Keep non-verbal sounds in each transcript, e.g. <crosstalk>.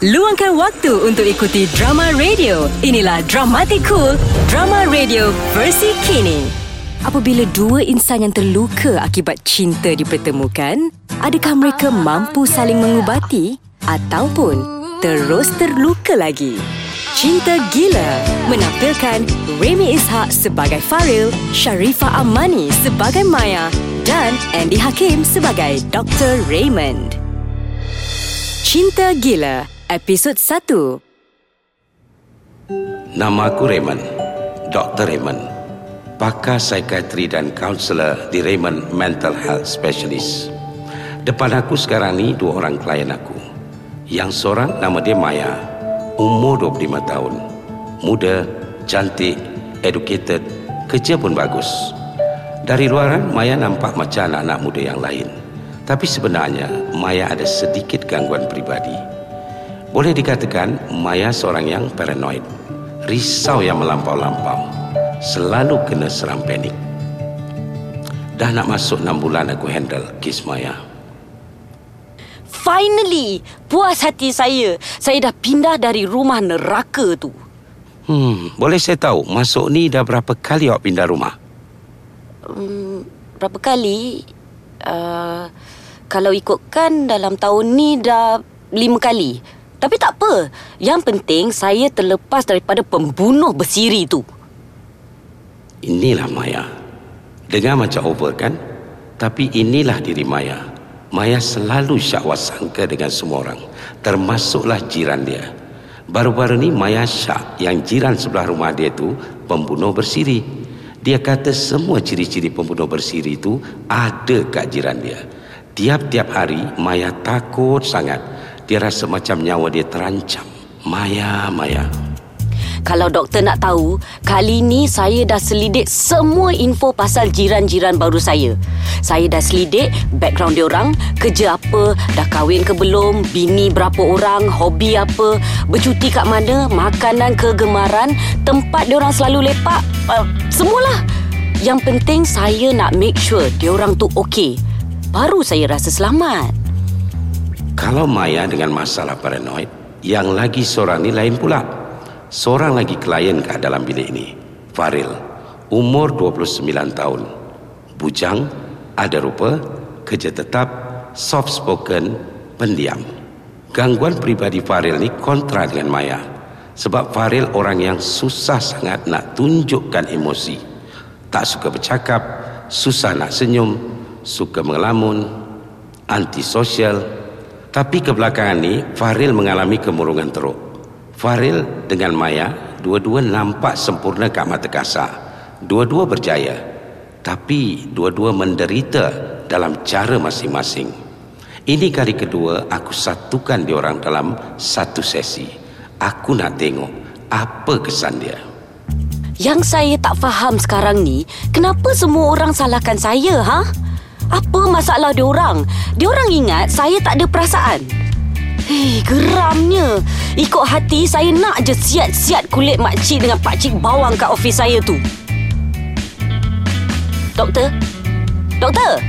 Luangkan waktu untuk ikuti drama radio. Inilah Dramatic Cool, drama radio versi kini. Apabila dua insan yang terluka akibat cinta dipertemukan, adakah mereka mampu saling mengubati ataupun terus terluka lagi? Cinta Gila menampilkan Remy Ishak sebagai Faril, Sharifah Amani sebagai Maya dan Andy Hakim sebagai Dr. Raymond. Cinta Gila Episod 1 Nama aku Raymond, Dr. Raymond. Pakar psikiatri dan kaunselor di Raymond Mental Health Specialist. Depan aku sekarang ni dua orang klien aku. Yang seorang nama dia Maya, umur 25 tahun. Muda, cantik, educated, kerja pun bagus. Dari luaran, Maya nampak macam anak-anak muda yang lain. Tapi sebenarnya, Maya ada sedikit gangguan pribadi. Boleh dikatakan Maya seorang yang paranoid. Risau yang melampau-lampau. Selalu kena seram panik. Dah nak masuk 6 bulan aku handle kes Maya. Finally, puas hati saya. Saya dah pindah dari rumah neraka tu. Hmm, boleh saya tahu masuk ni dah berapa kali awak pindah rumah? Hmm, berapa kali? Uh, kalau ikutkan dalam tahun ni dah lima kali. Tapi tak apa. Yang penting saya terlepas daripada pembunuh bersiri tu. Inilah Maya. Dengar macam over kan? Tapi inilah diri Maya. Maya selalu syakwa sangka dengan semua orang. Termasuklah jiran dia. Baru-baru ni Maya syak yang jiran sebelah rumah dia tu pembunuh bersiri. Dia kata semua ciri-ciri pembunuh bersiri tu ada kat jiran dia. Tiap-tiap hari Maya takut sangat dia rasa macam nyawa dia terancam. Maya, Maya. Kalau doktor nak tahu, kali ni saya dah selidik semua info pasal jiran-jiran baru saya. Saya dah selidik background dia orang, kerja apa, dah kahwin ke belum, bini berapa orang, hobi apa, bercuti kat mana, makanan kegemaran, tempat dia orang selalu lepak, uh, semualah. Yang penting saya nak make sure dia orang tu okey. Baru saya rasa selamat. Kalau Maya dengan masalah paranoid, yang lagi seorang ni lain pula. Seorang lagi klien kat dalam bilik ini. Faril, umur 29 tahun. Bujang, ada rupa, kerja tetap, soft spoken, pendiam. Gangguan pribadi Faril ni kontra dengan Maya. Sebab Faril orang yang susah sangat nak tunjukkan emosi. Tak suka bercakap, susah nak senyum, suka mengelamun, antisosial, tapi kebelakangan ni Faril mengalami kemurungan teruk. Faril dengan Maya dua-dua nampak sempurna kat mata kasar. Dua-dua berjaya. Tapi dua-dua menderita dalam cara masing-masing. Ini kali kedua aku satukan dia orang dalam satu sesi. Aku nak tengok apa kesan dia. Yang saya tak faham sekarang ni, kenapa semua orang salahkan saya, ha? Apa masalah dia orang? Dia orang ingat saya tak ada perasaan. Hei, geramnya. Ikut hati saya nak je siat-siat kulit makcik dengan pakcik bawang kat ofis saya tu. Doktor? Doktor?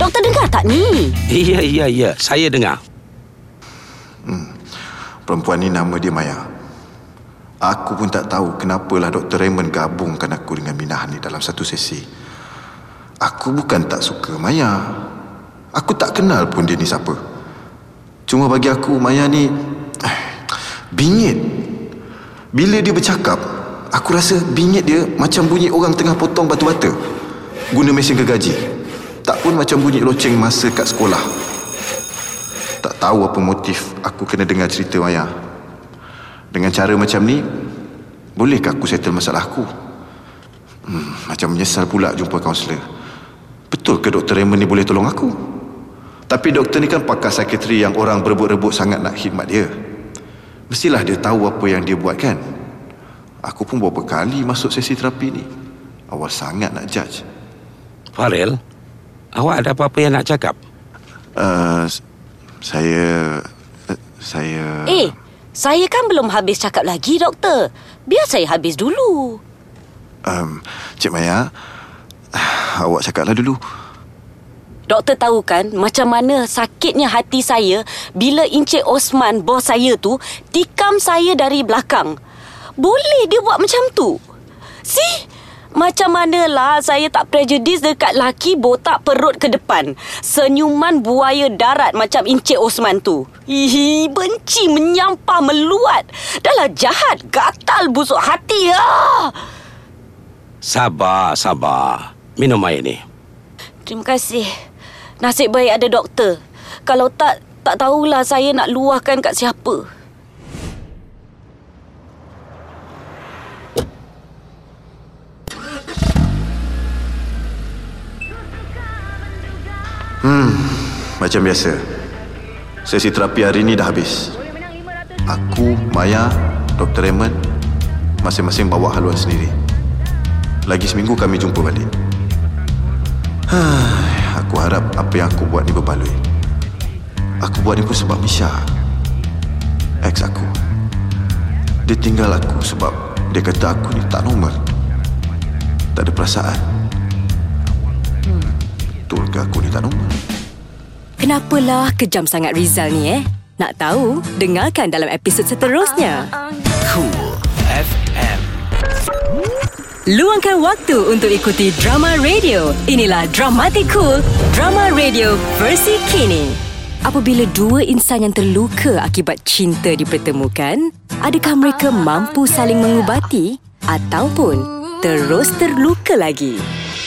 Doktor dengar tak ni? Iya, iya, iya. Saya dengar. Hmm. Perempuan ni nama dia Maya. Aku pun tak tahu kenapalah Dr. Raymond gabungkan aku dengan Minah ni dalam satu sesi. Aku bukan tak suka Maya. Aku tak kenal pun dia ni siapa. Cuma bagi aku Maya ni eh, bingit. Bila dia bercakap, aku rasa bingit dia macam bunyi orang tengah potong batu bata. Guna mesin gergaji. Tak pun macam bunyi loceng masa kat sekolah. Tak tahu apa motif aku kena dengar cerita Maya. Dengan cara macam ni, bolehkah aku settle masalah aku? Hmm, macam menyesal pula jumpa kaunselor. Betul ke Dr. Raymond ni boleh tolong aku? Tapi doktor ni kan pakar psikiatri yang orang berebut-rebut sangat nak khidmat dia. Mestilah dia tahu apa yang dia buat kan? Aku pun beberapa kali masuk sesi terapi ni. Awal sangat nak judge. Farel, awak ada apa-apa yang nak cakap? Uh, saya... Uh, saya... Eh, saya kan belum habis cakap lagi, doktor. Biar saya habis dulu. Um, Cik Maya, awak cakaplah dulu. Doktor tahu kan macam mana sakitnya hati saya bila Encik Osman bos saya tu tikam saya dari belakang. Boleh dia buat macam tu? See? Macam manalah saya tak prejudis dekat laki botak perut ke depan. Senyuman buaya darat macam Encik Osman tu. Hihi, benci, menyampah, meluat. Dahlah jahat, gatal, busuk hati lah. Sabar, sabar. Minum air ni. Terima kasih. Nasib baik ada doktor. Kalau tak, tak tahulah saya nak luahkan kat siapa. Macam biasa Sesi terapi hari ni dah habis Aku, Maya, Dr. Raymond Masing-masing bawa haluan sendiri Lagi seminggu kami jumpa balik Aku harap apa yang aku buat ni berbaloi Aku buat ni pun sebab Misha Ex aku Dia tinggal aku sebab Dia kata aku ni tak normal Tak ada perasaan Betul ke aku ni tak normal? Kenapalah kejam sangat Rizal ni eh? Nak tahu? Dengarkan dalam episod seterusnya. Luangkan waktu untuk ikuti drama radio. Inilah Dramatic Cool, drama radio versi kini. Apabila dua insan yang terluka akibat cinta dipertemukan, adakah mereka mampu saling mengubati ataupun terus terluka lagi?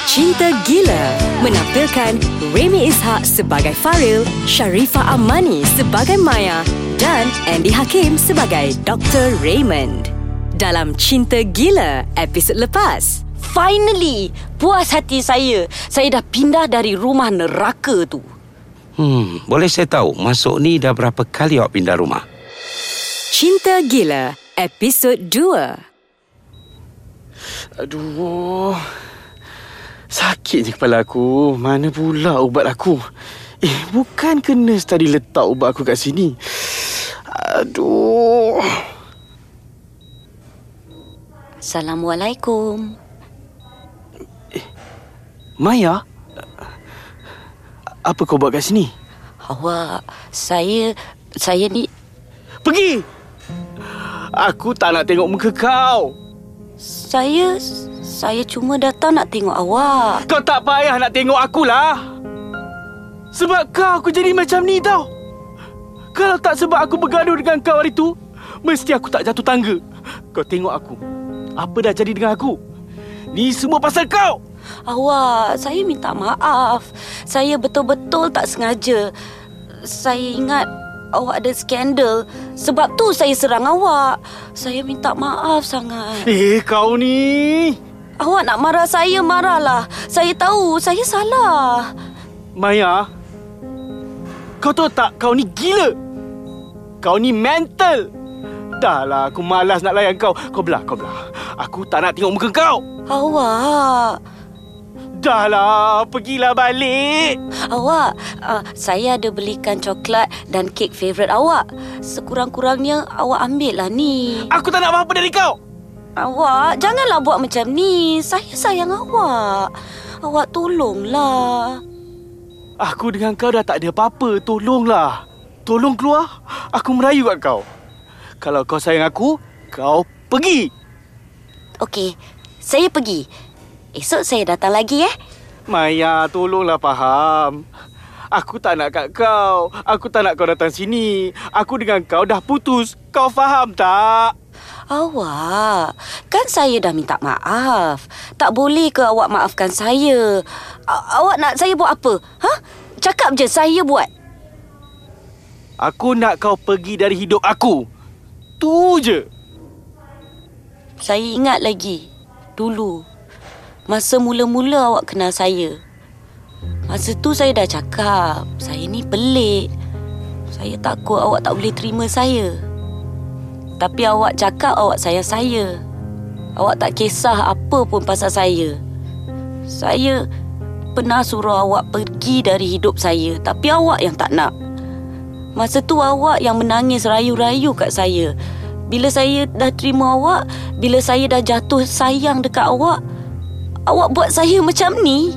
Cinta Gila menampilkan Remy Ishak sebagai Faril, Sharifah Amani sebagai Maya dan Andy Hakim sebagai Dr. Raymond. Dalam Cinta Gila episod lepas. Finally, puas hati saya. Saya dah pindah dari rumah neraka tu. Hmm, boleh saya tahu masuk ni dah berapa kali awak pindah rumah? Cinta Gila episod 2. Aduh. Sakitnya kepala aku. Mana pula ubat aku? Eh, bukan ke nurse tadi letak ubat aku kat sini? Aduh. Assalamualaikum. Maya? Apa kau buat kat sini? Awak, saya... Saya ni... Pergi! Aku tak nak tengok muka kau. Saya... Saya cuma datang nak tengok awak. Kau tak payah nak tengok akulah. Sebab kau aku jadi macam ni tau. Kalau tak sebab aku bergaduh dengan kau hari tu, mesti aku tak jatuh tangga. Kau tengok aku. Apa dah jadi dengan aku? Ni semua pasal kau. Awak, saya minta maaf. Saya betul-betul tak sengaja. Saya ingat awak ada skandal. Sebab tu saya serang awak. Saya minta maaf sangat. Eh, kau ni. Awak nak marah saya, marahlah. Saya tahu, saya salah. Maya, kau tahu tak kau ni gila? Kau ni mental. Dah lah, aku malas nak layan kau. Kau belah, kau belah. Aku tak nak tengok muka kau. Awak... Dah lah, pergilah balik. Awak, uh, saya ada belikan coklat dan kek favourite awak. Sekurang-kurangnya awak ambil lah ni. Aku tak nak apa-apa dari kau. Awak, janganlah buat macam ni. Saya sayang awak. Awak tolonglah. Aku dengan kau dah tak ada apa-apa. Tolonglah. Tolong keluar. Aku merayu kat kau. Kalau kau sayang aku, kau pergi. Okey, saya pergi. Esok saya datang lagi eh. Maya, tolonglah faham. Aku tak nak kat kau. Aku tak nak kau datang sini. Aku dengan kau dah putus. Kau faham tak? Awak, kan saya dah minta maaf. Tak boleh ke awak maafkan saya? A- awak nak saya buat apa? Ha? Cakap je saya buat. Aku nak kau pergi dari hidup aku. Tu je. Saya ingat lagi dulu masa mula-mula awak kenal saya. Masa tu saya dah cakap, saya ni pelik. Saya takut awak tak boleh terima saya. Tapi awak cakap awak sayang saya. Awak tak kisah apa pun pasal saya. Saya pernah suruh awak pergi dari hidup saya, tapi awak yang tak nak. Masa tu awak yang menangis rayu-rayu kat saya. Bila saya dah terima awak, bila saya dah jatuh sayang dekat awak, awak buat saya macam ni.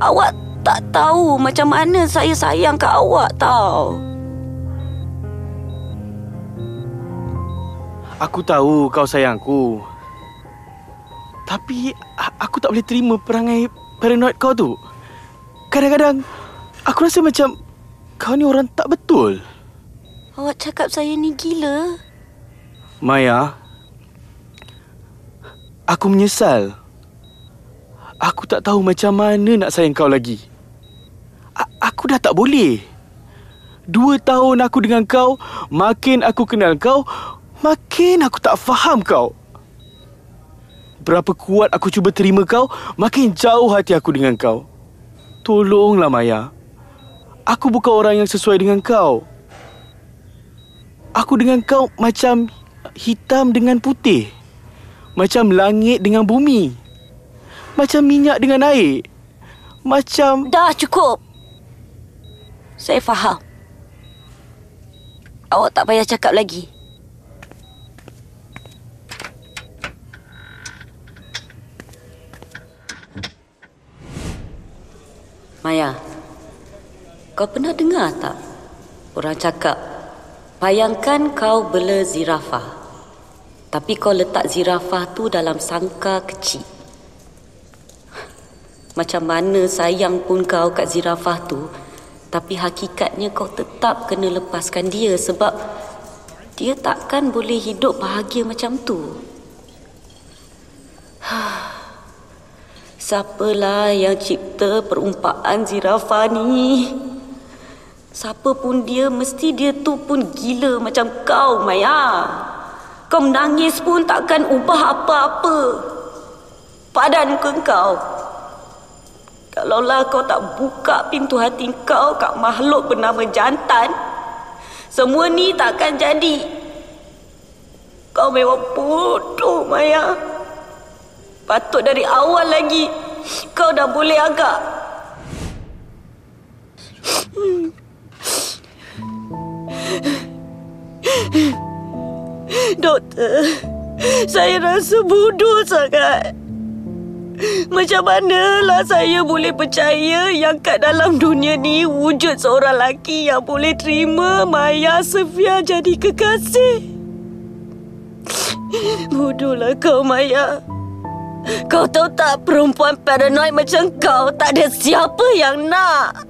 Awak tak tahu macam mana saya sayang ke awak tau. Aku tahu kau sayangku. Tapi a- aku tak boleh terima perangai paranoid kau tu. Kadang-kadang aku rasa macam kau ni orang tak betul. Awak cakap saya ni gila. Maya, aku menyesal. Aku tak tahu macam mana nak sayang kau lagi. A- aku dah tak boleh. Dua tahun aku dengan kau, makin aku kenal kau, makin aku tak faham kau. Berapa kuat aku cuba terima kau, makin jauh hati aku dengan kau. Tolonglah Maya. Aku bukan orang yang sesuai dengan kau. Aku dengan kau macam hitam dengan putih. Macam langit dengan bumi. Macam minyak dengan air. Macam... Dah cukup. Saya faham. Awak tak payah cakap lagi. Maya, kau pernah dengar tak? Orang cakap, bayangkan kau bela zirafah. Tapi kau letak zirafah tu dalam sangka kecil. Macam mana sayang pun kau kat zirafah tu, tapi hakikatnya kau tetap kena lepaskan dia sebab dia takkan boleh hidup bahagia macam tu. <sighs> Siapalah yang cipta perumpaan zirafah ni? Siapa pun dia, mesti dia tu pun gila macam kau, Maya. Kau menangis pun takkan ubah apa-apa. Padan ke kau? Kalaulah kau tak buka pintu hati kau kat makhluk bernama jantan, semua ni takkan jadi. Kau memang bodoh, Maya. Patut dari awal lagi kau dah boleh agak. Doktor, saya rasa bodoh sangat. Macam manalah saya boleh percaya yang kat dalam dunia ni wujud seorang lelaki yang boleh terima Maya Sofia jadi kekasih. Bodohlah kau Maya. Kau tahu tak perempuan paranoid macam kau tak ada siapa yang nak.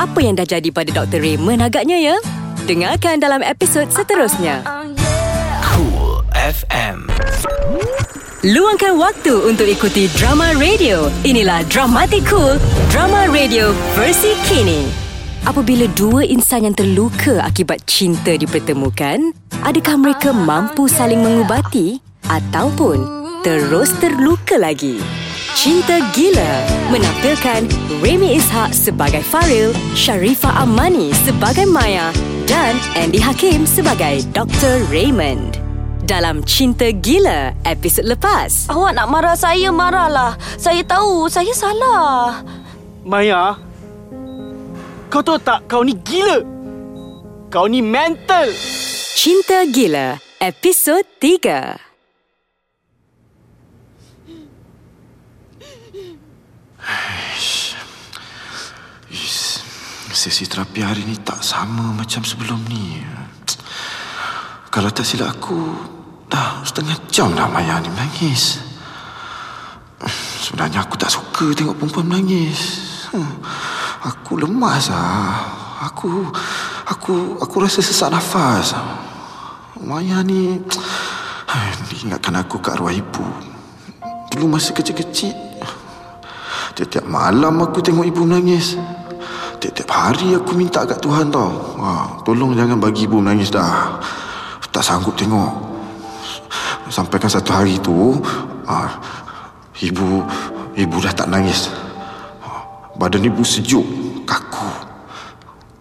Apa yang dah jadi pada Dr. Raymond agaknya ya? Dengarkan dalam episod seterusnya. Cool FM. Luangkan waktu untuk ikuti drama radio. Inilah Dramatic Cool, drama radio versi kini. Apabila dua insan yang terluka akibat cinta dipertemukan, adakah mereka mampu saling mengubati ataupun terus terluka lagi? Cinta Gila menampilkan Remy Ishak sebagai Faril, Sharifah Amani sebagai Maya dan Andy Hakim sebagai Dr. Raymond. Dalam Cinta Gila episod lepas. Awak nak marah saya, marahlah. Saya tahu, saya salah. Maya, kau tahu tak kau ni gila? Kau ni mental. Cinta Gila episod 3. Sesi terapi hari ni tak sama macam sebelum ni. Kalau tak silap aku, dah setengah jam dah Maya ni menangis. Sebenarnya aku tak suka tengok perempuan menangis. Hmm, Aku lemas ah. Aku aku aku rasa sesak nafas. Maya ni <tsk> ingatkan aku kat arwah ibu. Dulu masa kecil-kecil Tiap-tiap malam aku tengok ibu menangis. Tiap-tiap hari aku minta kat Tuhan tau. Ha, Tolong jangan bagi ibu menangis dah. Tak sanggup tengok. Sampaikan satu hari tu ha, Ibu Ibu dah tak nangis. Ha, Badan ibu sejuk Kaku.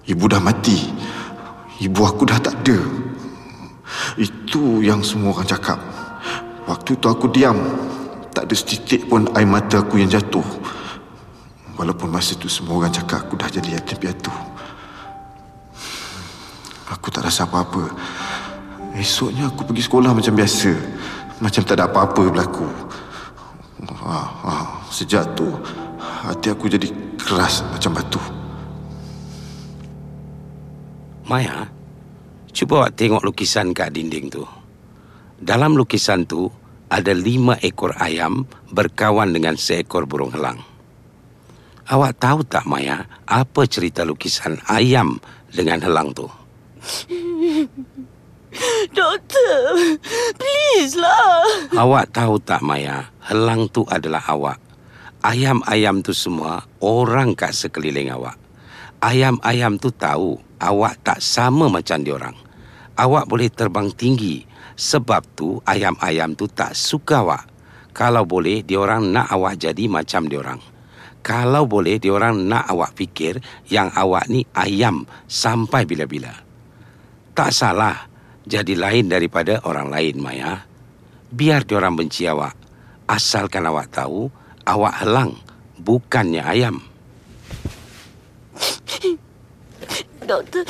Ibu dah mati. Ibu aku dah tak ada. Itu yang semua orang cakap. Waktu tu aku diam. Tak ada setitik pun air mata aku yang jatuh Walaupun masa tu semua orang cakap aku dah jadi yatim piatu Aku tak rasa apa-apa Esoknya aku pergi sekolah macam biasa Macam tak ada apa-apa berlaku ha, ha. Sejak tu Hati aku jadi keras macam batu. Maya, cuba awak tengok lukisan kat dinding tu. Dalam lukisan tu, ada lima ekor ayam berkawan dengan seekor burung helang. Awak tahu tak Maya, apa cerita lukisan ayam dengan helang tu? <laughs> Doktor, please lah. Awak tahu tak Maya, helang tu adalah awak. Ayam-ayam tu semua orang kat sekeliling awak. Ayam-ayam tu tahu awak tak sama macam diorang. Awak boleh terbang tinggi. Sebab tu ayam-ayam tu tak suka awak. Kalau boleh diorang nak awak jadi macam diorang. Kalau boleh diorang nak awak fikir yang awak ni ayam sampai bila-bila. Tak salah jadi lain daripada orang lain Maya. Biar diorang benci awak. Asalkan awak tahu awak helang bukannya ayam. Doktor,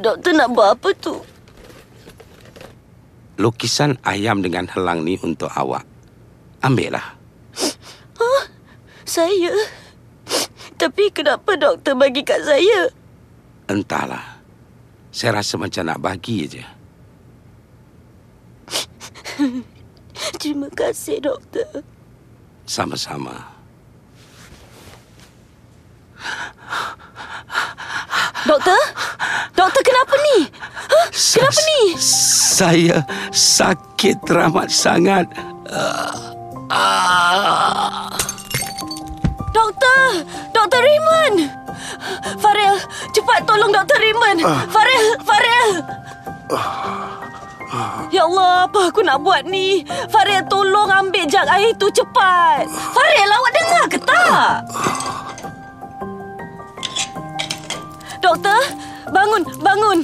doktor nak buat apa tu? Lukisan ayam dengan helang ni untuk awak. Ambillah. Saya. Tapi kenapa doktor bagi kat saya? Entahlah. Saya rasa macam nak bagi aja. <laughs> Terima kasih doktor. Sama-sama. Doktor? Doktor kenapa ni? Huh? Kenapa ni? Saya sakit teramat sangat. Doktor! Doktor Raymond! Farel, cepat tolong Doktor Raymond. Farel, Farel. Ya Allah, apa aku nak buat ni? Farel, tolong ambil jug air tu cepat. Farel, awak dengar ke tak? Doktor, bangun, bangun.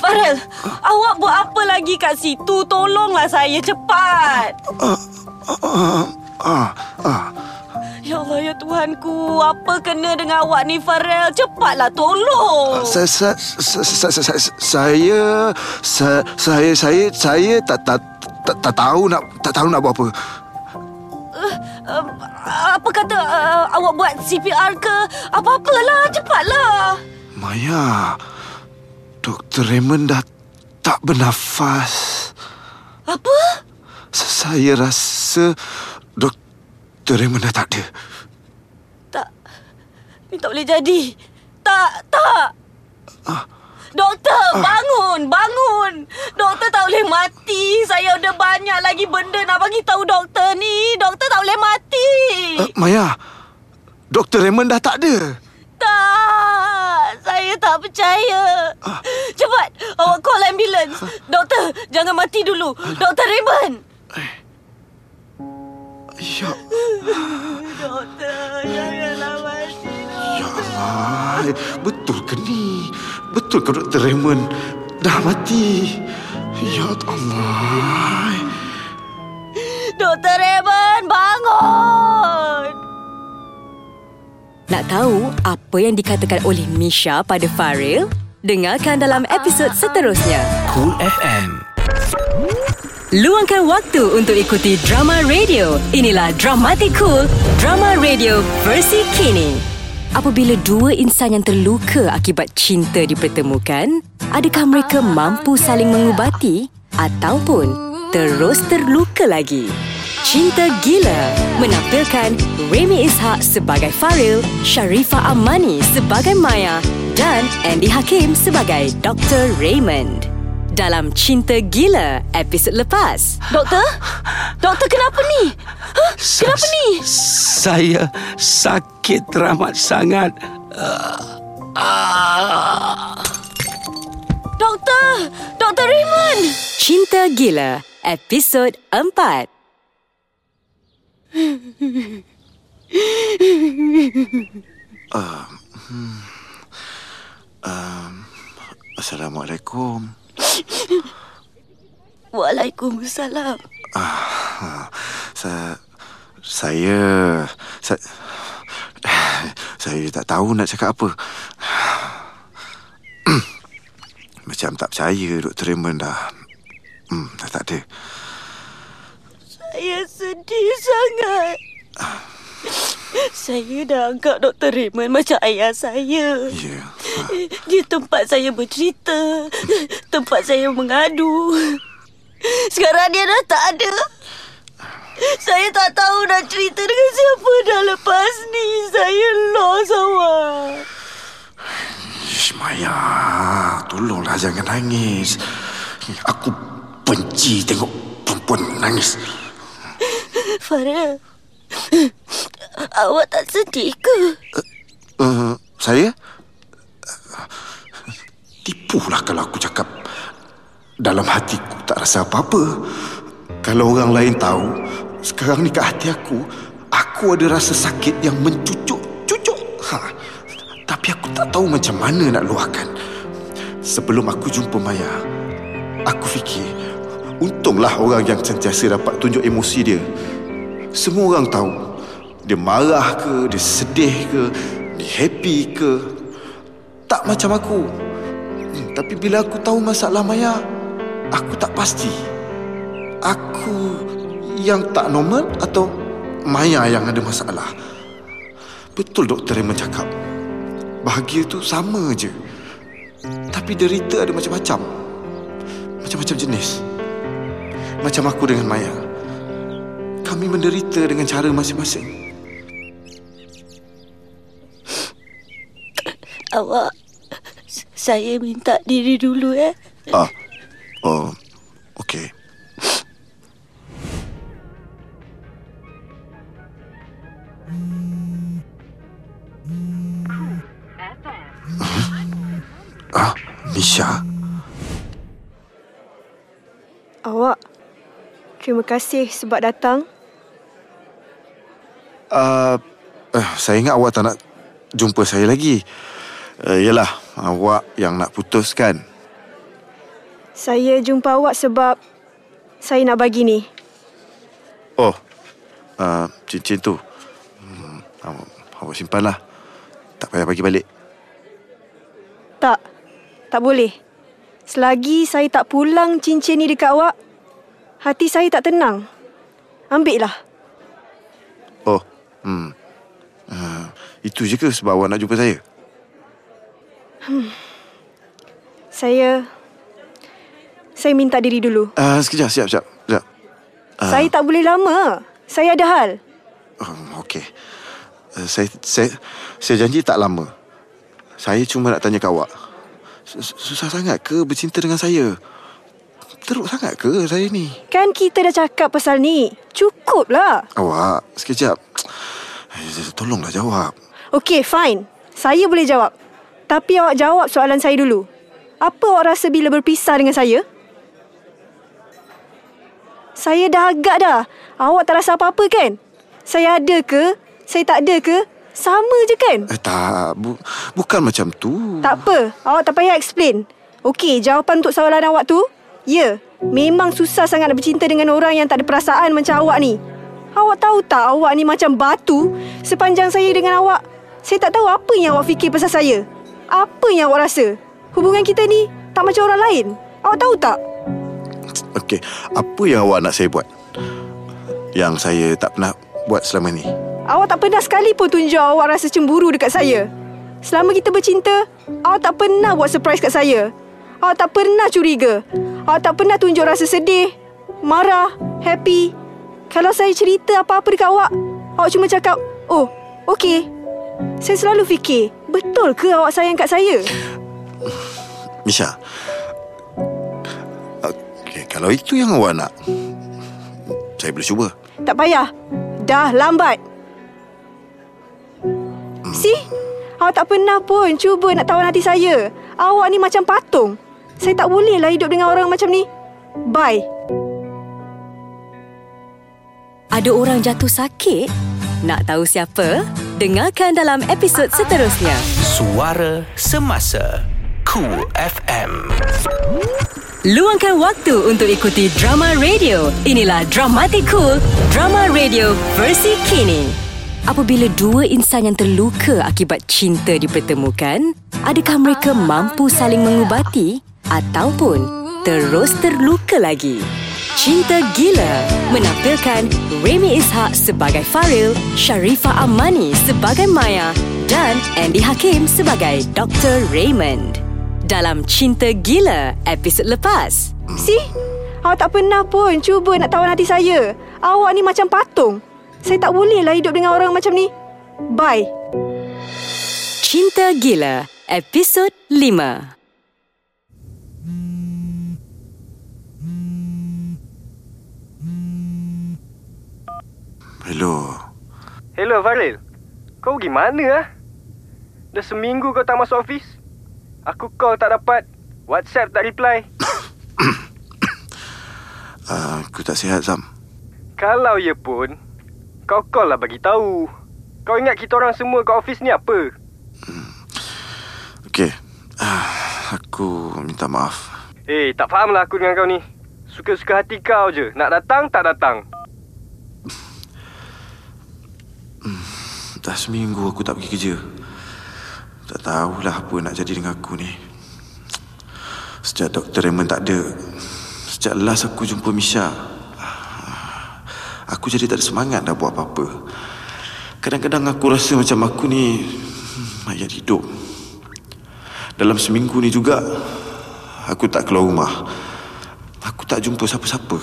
Farel, awak buat apa lagi kat situ? Tolonglah saya cepat. Ah, ah. Ya Allah ya Tuhanku, apa kena dengan awak ni Farel? Cepatlah tolong. Ah, saya saya saya saya saya saya saya tak tak tak tahu nak tak tahu nak buat apa. Eh, apa kata eh, awak buat CPR ke? Apa-apalah, cepatlah. Maya, Dr. Raymond dah tak bernafas. Apa? Saya rasa Dr. Raymond dah tak ada. Tak. Ni tak boleh jadi. Tak, tak. Doktor, bangun, bangun. Doktor tak boleh mati. Saya ada banyak lagi benda nak bagi tahu doktor ni. Doktor tak boleh mati. Uh, Maya, Dr. Raymond dah tak ada. Tak, saya tak percaya. Cepat, awak call ambulance. Doktor, jangan mati dulu. Doktor Raymond. Ya, Doktor, janganlah mati. ya Allah. Betul ke ni? Betul ke Dr. Raymond dah mati? Ya Allah. Doktor Raymond, bangun. Nak tahu apa yang dikatakan oleh Misha pada Faril? Dengarkan dalam episod seterusnya. Cool FM. Luangkan waktu untuk ikuti drama radio. Inilah Dramatic Cool, drama radio versi kini. Apabila dua insan yang terluka akibat cinta dipertemukan, adakah mereka mampu saling mengubati ataupun terus terluka lagi? Cinta Gila menampilkan Remy Ishak sebagai Faril, Sharifah Amani sebagai Maya dan Andy Hakim sebagai Dr. Raymond. Dalam Cinta Gila episod lepas. Doktor? Doktor kenapa ni? Huh? Kenapa ni? Saya sakit teramat sangat. Doktor! Doktor Raymond! Cinta Gila episod 4. Assalamualaikum. <laughs> Waalaikumsalam. Ah, saya saya saya, <sighs> saya tak tahu nak cakap apa. <clears throat> Macam tak percaya Dr. Raymond dah hmm, dah tak ada. Saya sedih sangat. <sighs> <laughs> Saya dah anggap Dr. Raymond macam ayah saya. Ya. <laughs> Dia tempat saya bercerita. <laughs> Tempat saya mengadu. Sekarang dia dah tak ada. Saya tak tahu nak cerita dengan siapa dah lepas ni. Saya lost awak. Ish, Maya, tolonglah jangan nangis. Aku benci tengok perempuan nangis. Farah. Awak tak sedih ke? Uh, saya? Tipulah kalau aku cakap dalam hatiku tak rasa apa-apa. Kalau orang lain tahu, sekarang ni kat hati aku, aku ada rasa sakit yang mencucuk-cucuk. Ha. Tapi aku tak tahu macam mana nak luahkan. Sebelum aku jumpa Maya, aku fikir, untunglah orang yang sentiasa dapat tunjuk emosi dia. Semua orang tahu, dia marah ke, dia sedih ke, dia happy ke. Tak macam aku. Hmm, Tapi bila aku tahu masalah Maya, aku tak pasti. Aku yang tak normal atau Maya yang ada masalah. Betul doktor yang mencakap. Bahagia tu sama je. Tapi derita ada macam-macam. Macam-macam jenis. Macam aku dengan Maya. Kami menderita dengan cara masing-masing. Awak. Saya minta diri dulu eh. Ah. Oh. Okey. Ah, Nisha. Awak, terima kasih sebab datang. Uh, uh, saya ingat awak tak nak jumpa saya lagi. Uh, yelah, awak yang nak putuskan. Saya jumpa awak sebab saya nak bagi ni. Oh, uh, cincin tu. Hmm, awak, awak simpanlah. Tak payah bagi balik. Tak, tak boleh. Selagi saya tak pulang cincin ni dekat awak, hati saya tak tenang. Ambil lah. Oh, hmm. Uh, itu je ke sebab awak nak jumpa saya? Saya... Saya minta diri dulu. Uh, sekejap, siap, siap. siap. Uh. Saya tak boleh lama. Saya ada hal. Um, Okey. Uh, saya, saya, saya janji tak lama. Saya cuma nak tanya kat awak. Sus- Susah sangat ke bercinta dengan saya? Teruk sangat ke saya ni? Kan kita dah cakap pasal ni. Cukup lah. Awak, sekejap. Tolonglah jawab. Okey, fine. Saya boleh jawab. Tapi awak jawab soalan saya dulu. Apa awak rasa bila berpisah dengan saya? Saya dah agak dah. Awak tak rasa apa-apa kan? Saya ada ke? Saya tak ada ke? Sama je kan? Eh, tak, bu, bukan macam tu. Tak apa. Awak tak payah explain. Okey, jawapan untuk soalan awak tu? Ya. Memang susah sangat nak bercinta dengan orang yang tak ada perasaan macam awak ni. Awak tahu tak awak ni macam batu? Sepanjang saya dengan awak, saya tak tahu apa yang awak fikir pasal saya. Apa yang awak rasa? Hubungan kita ni tak macam orang lain. Awak tahu tak? Okey, apa yang awak nak saya buat? Yang saya tak pernah buat selama ni. Awak tak pernah sekali pun tunjuk awak rasa cemburu dekat saya. Selama kita bercinta, awak tak pernah buat surprise kat saya. Awak tak pernah curiga. Awak tak pernah tunjuk rasa sedih, marah, happy. Kalau saya cerita apa-apa dekat awak, awak cuma cakap, oh, okey. Saya selalu fikir, betul ke awak sayang kat saya? Misha. Okey, kalau itu yang awak nak, saya boleh cuba. Tak payah. Dah lambat. See? Awak tak pernah pun cuba nak tawan hati saya. Awak ni macam patung. Saya tak boleh lah hidup dengan orang macam ni. Bye. Ada orang jatuh sakit? Nak tahu siapa? Dengarkan dalam episod seterusnya. Suara Semasa Cool FM Luangkan waktu untuk ikuti drama radio. Inilah Dramatic Cool, drama radio versi kini. Apabila dua insan yang terluka akibat cinta dipertemukan, adakah mereka mampu saling mengubati ataupun terus terluka lagi? Cinta Gila menampilkan Remy Ishak sebagai Faril, Sharifah Amani sebagai Maya dan Andy Hakim sebagai Dr. Raymond. Dalam Cinta Gila episod lepas. Si, awak tak pernah pun cuba nak tawan hati saya. Awak ni macam patung. Saya tak bolehlah hidup dengan orang macam ni. Bye. Cinta Gila episod 5. Hello. Hello Faril. Kau pergi mana ah? Dah seminggu kau tak masuk office. Aku call tak dapat. WhatsApp tak reply. Uh, <coughs> aku tak sihat, Sam. Kalau ya pun, kau call lah bagi tahu. Kau ingat kita orang semua kat office ni apa? Okey. Uh, aku minta maaf. Eh, tak faham lah aku dengan kau ni. Suka-suka hati kau je. Nak datang, tak datang. Dah seminggu aku tak pergi kerja. Tak tahulah apa nak jadi dengan aku ni. Sejak Dr. Raymond tak ada. Sejak last aku jumpa Misha. Aku jadi tak ada semangat dah buat apa-apa. Kadang-kadang aku rasa macam aku ni hmm, mayat hidup. Dalam seminggu ni juga, aku tak keluar rumah. Aku tak jumpa siapa-siapa.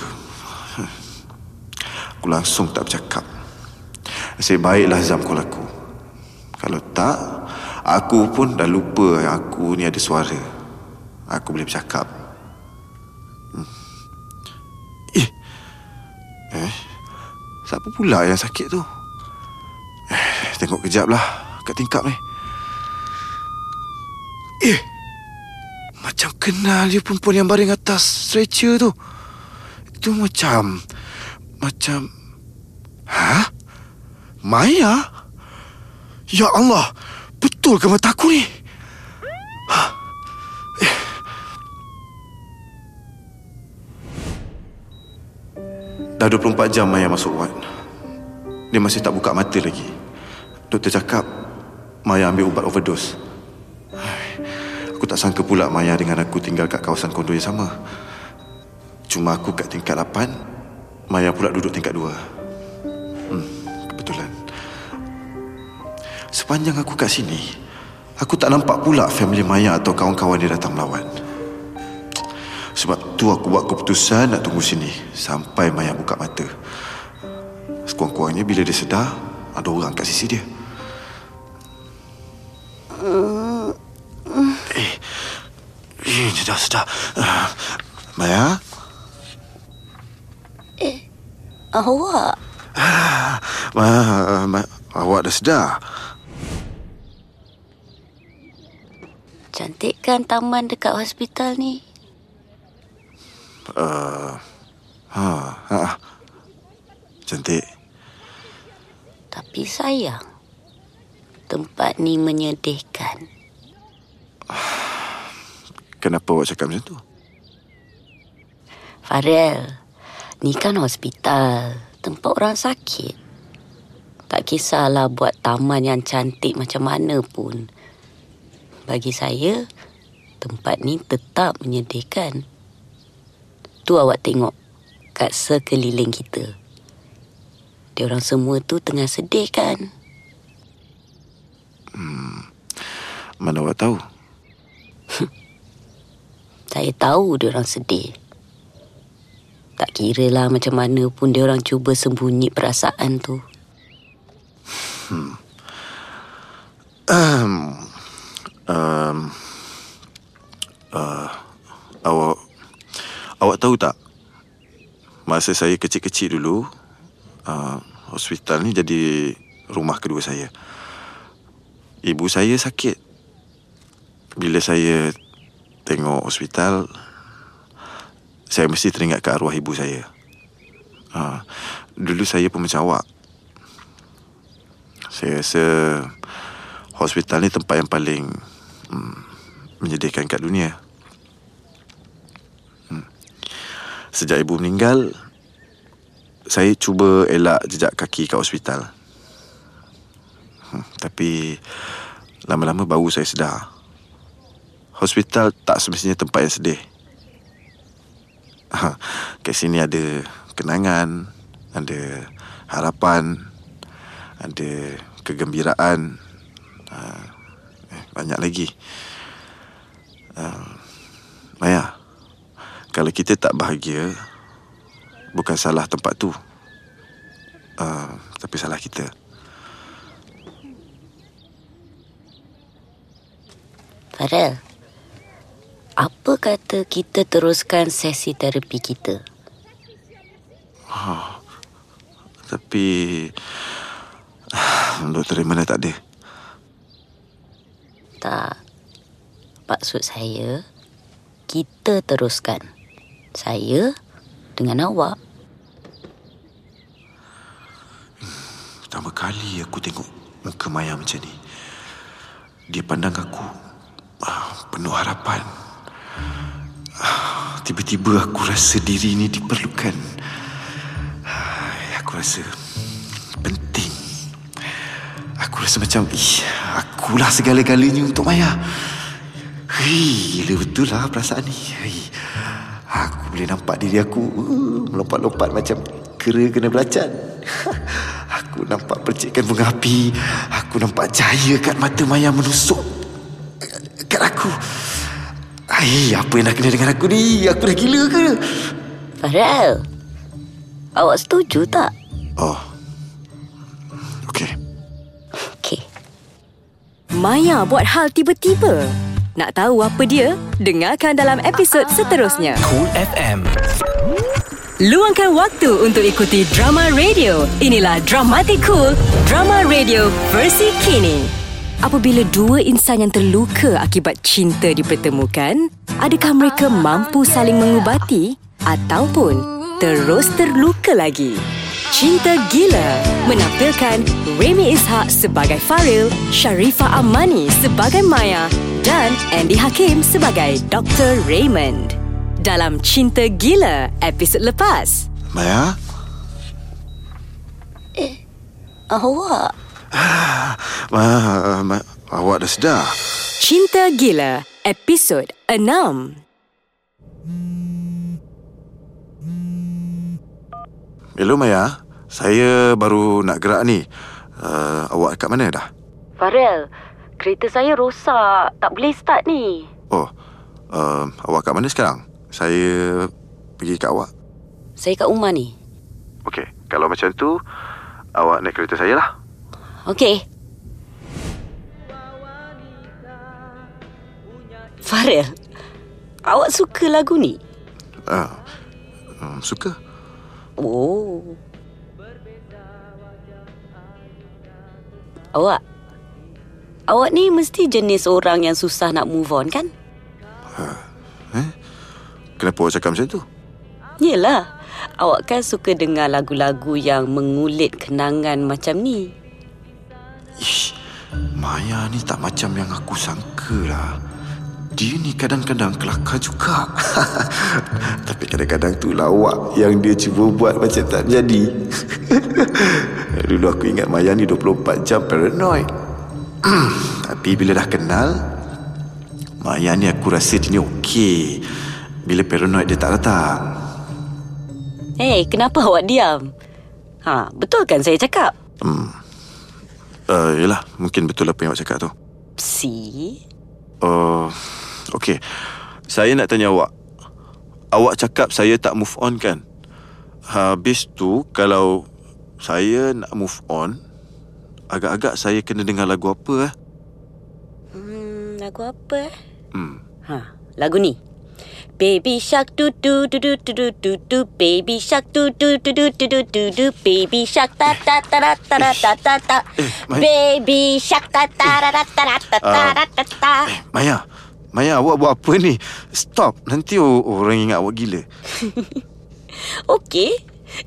Aku langsung tak bercakap. Nasib baiklah Zam call aku. Kalau tak, aku pun dah lupa aku ni ada suara. Aku boleh bercakap. Hmm. Eh, eh, siapa pula yang sakit tu? Eh, tengok kejap lah kat tingkap ni. Eh, macam kenal dia perempuan yang baring atas stretcher tu. Itu macam, macam, hah? Maya? Ya Allah, betul ke mata aku ni? Ha? Eh. Dah 24 jam Maya masuk ward. Dia masih tak buka mata lagi. Doktor cakap Maya ambil ubat overdose. Aku tak sangka pula Maya dengan aku tinggal kat kawasan kondo yang sama. Cuma aku kat tingkat 8, Maya pula duduk tingkat 2. Hmm, kebetulan. Sepanjang aku kat sini, aku tak nampak pula family Maya atau kawan-kawan dia datang melawan. Sebab tu aku buat keputusan nak tunggu sini sampai Maya buka mata. Sekurang-kurangnya bila dia sedar, ada orang kat sisi dia. Eh, eh sedar, sedar. Uh, Maya? Awak? Ma, ma, awak dah sedar? Cantik kan taman dekat hospital ni? Uh, ha, ha. Cantik. Tapi sayang. Tempat ni menyedihkan. Kenapa awak cakap macam tu? Farel, ni kan hospital. Tempat orang sakit. Tak kisahlah buat taman yang cantik macam mana pun. Bagi saya, tempat ni tetap menyedihkan. Tu awak tengok kat sekeliling kita. Diorang semua tu tengah sedih kan? Mana awak tahu? <laughs> Saya tahu diorang sedih. Tak kira lah macam mana pun diorang cuba sembunyi perasaan tu. Um, um, uh, awak awak tahu tak? Masa saya kecil-kecil dulu uh, hospital ni jadi rumah kedua saya. Ibu saya sakit. Bila saya tengok hospital saya mesti teringat ke arwah ibu saya uh, dulu saya pun macam awak saya rasa hospital ni tempat yang paling hmm, menyedihkan kat dunia. Hmm. Sejak ibu meninggal, saya cuba elak jejak kaki kat hospital. Hmm, tapi lama-lama baru saya sedar. Hospital tak semestinya tempat yang sedih. Ha, kat sini ada kenangan, ada harapan, ada kegembiraan, ha, eh, banyak lagi. Uh, Maya, kalau kita tak bahagia, bukan salah tempat tu. Uh, tapi salah kita. Farel, apa kata kita teruskan sesi terapi kita? Tapi <sighs> Doktor dah tak ada. Tak. Maksud saya, kita teruskan. Saya dengan awak. Pertama kali aku tengok muka Maya macam ni. Dia pandang aku ah, penuh harapan. Tiba-tiba aku rasa diri ni diperlukan. Aku rasa penting. Aku rasa macam, ih, akulah segala-galanya untuk Maya. Hei, gila betul lah perasaan ni. Hei, aku boleh nampak diri aku uh, melompat-lompat macam kera kena belacan. <laughs> aku nampak percikan bunga api. Aku nampak cahaya kat mata Maya menusuk kat aku. Hai, apa yang dah kena dengan aku ni? Aku dah gila ke? Farel, awak setuju tak? Oh. Okey. Okey. Maya buat hal tiba-tiba. Nak tahu apa dia? Dengarkan dalam episod seterusnya. Cool FM. Luangkan waktu untuk ikuti drama radio. Inilah Dramatic Cool, drama radio versi kini. Apabila dua insan yang terluka akibat cinta dipertemukan, adakah mereka mampu saling mengubati ataupun terus terluka lagi? Cinta Gila menampilkan Remy Ishak sebagai Faril, Sharifah Amani sebagai Maya dan Andy Hakim sebagai Dr. Raymond. Dalam Cinta Gila episod lepas. Maya? Awak? Ma, ma, awak dah sedar? Cinta Gila episod 6. Hello Maya. Saya baru nak gerak ni. Uh, awak kat mana dah? Farel, kereta saya rosak. Tak boleh start ni. Oh, uh, awak kat mana sekarang? Saya pergi kat awak. Saya kat rumah ni. Okey, kalau macam tu, awak naik kereta saya lah. Okey. Farel, awak suka lagu ni? Uh, um, suka? Oh. Awak? Awak ni mesti jenis orang yang susah nak move on kan? Eh? Kenapa awak cakap macam tu? Yelah. Awak kan suka dengar lagu-lagu yang mengulit kenangan macam ni. Ish, Maya ni tak macam yang aku sangka lah. Dia ni kadang-kadang kelakar juga. <laughs> Tapi kadang-kadang tu lawak yang dia cuba buat macam tak jadi. <laughs> Dulu aku ingat Maya ni 24 jam paranoid. <clears throat> Tapi bila dah kenal, Maya ni aku rasa dia ni okey. Bila paranoid dia tak datang. Hei, kenapa awak diam? Ha, betul kan saya cakap? Uh, yelah, mungkin betul apa yang awak cakap tu. Si? Uh, okay. Saya nak tanya awak. Awak cakap saya tak move on kan? Habis tu, kalau saya nak move on, agak-agak saya kena dengar lagu apa eh? Hmm, lagu apa eh? Hmm. Ha, lagu ni. Baby shark do do do do do do do do baby shark do do do do do do do do baby shark ta ta ta ta ta ta ta ta Eh, Mai- baby shark ta ta ta ta ta ta ta ta ta Eh, Maya. Maya, awak buat apa ni? Stop. Nanti orang ingat awak gila. Okey,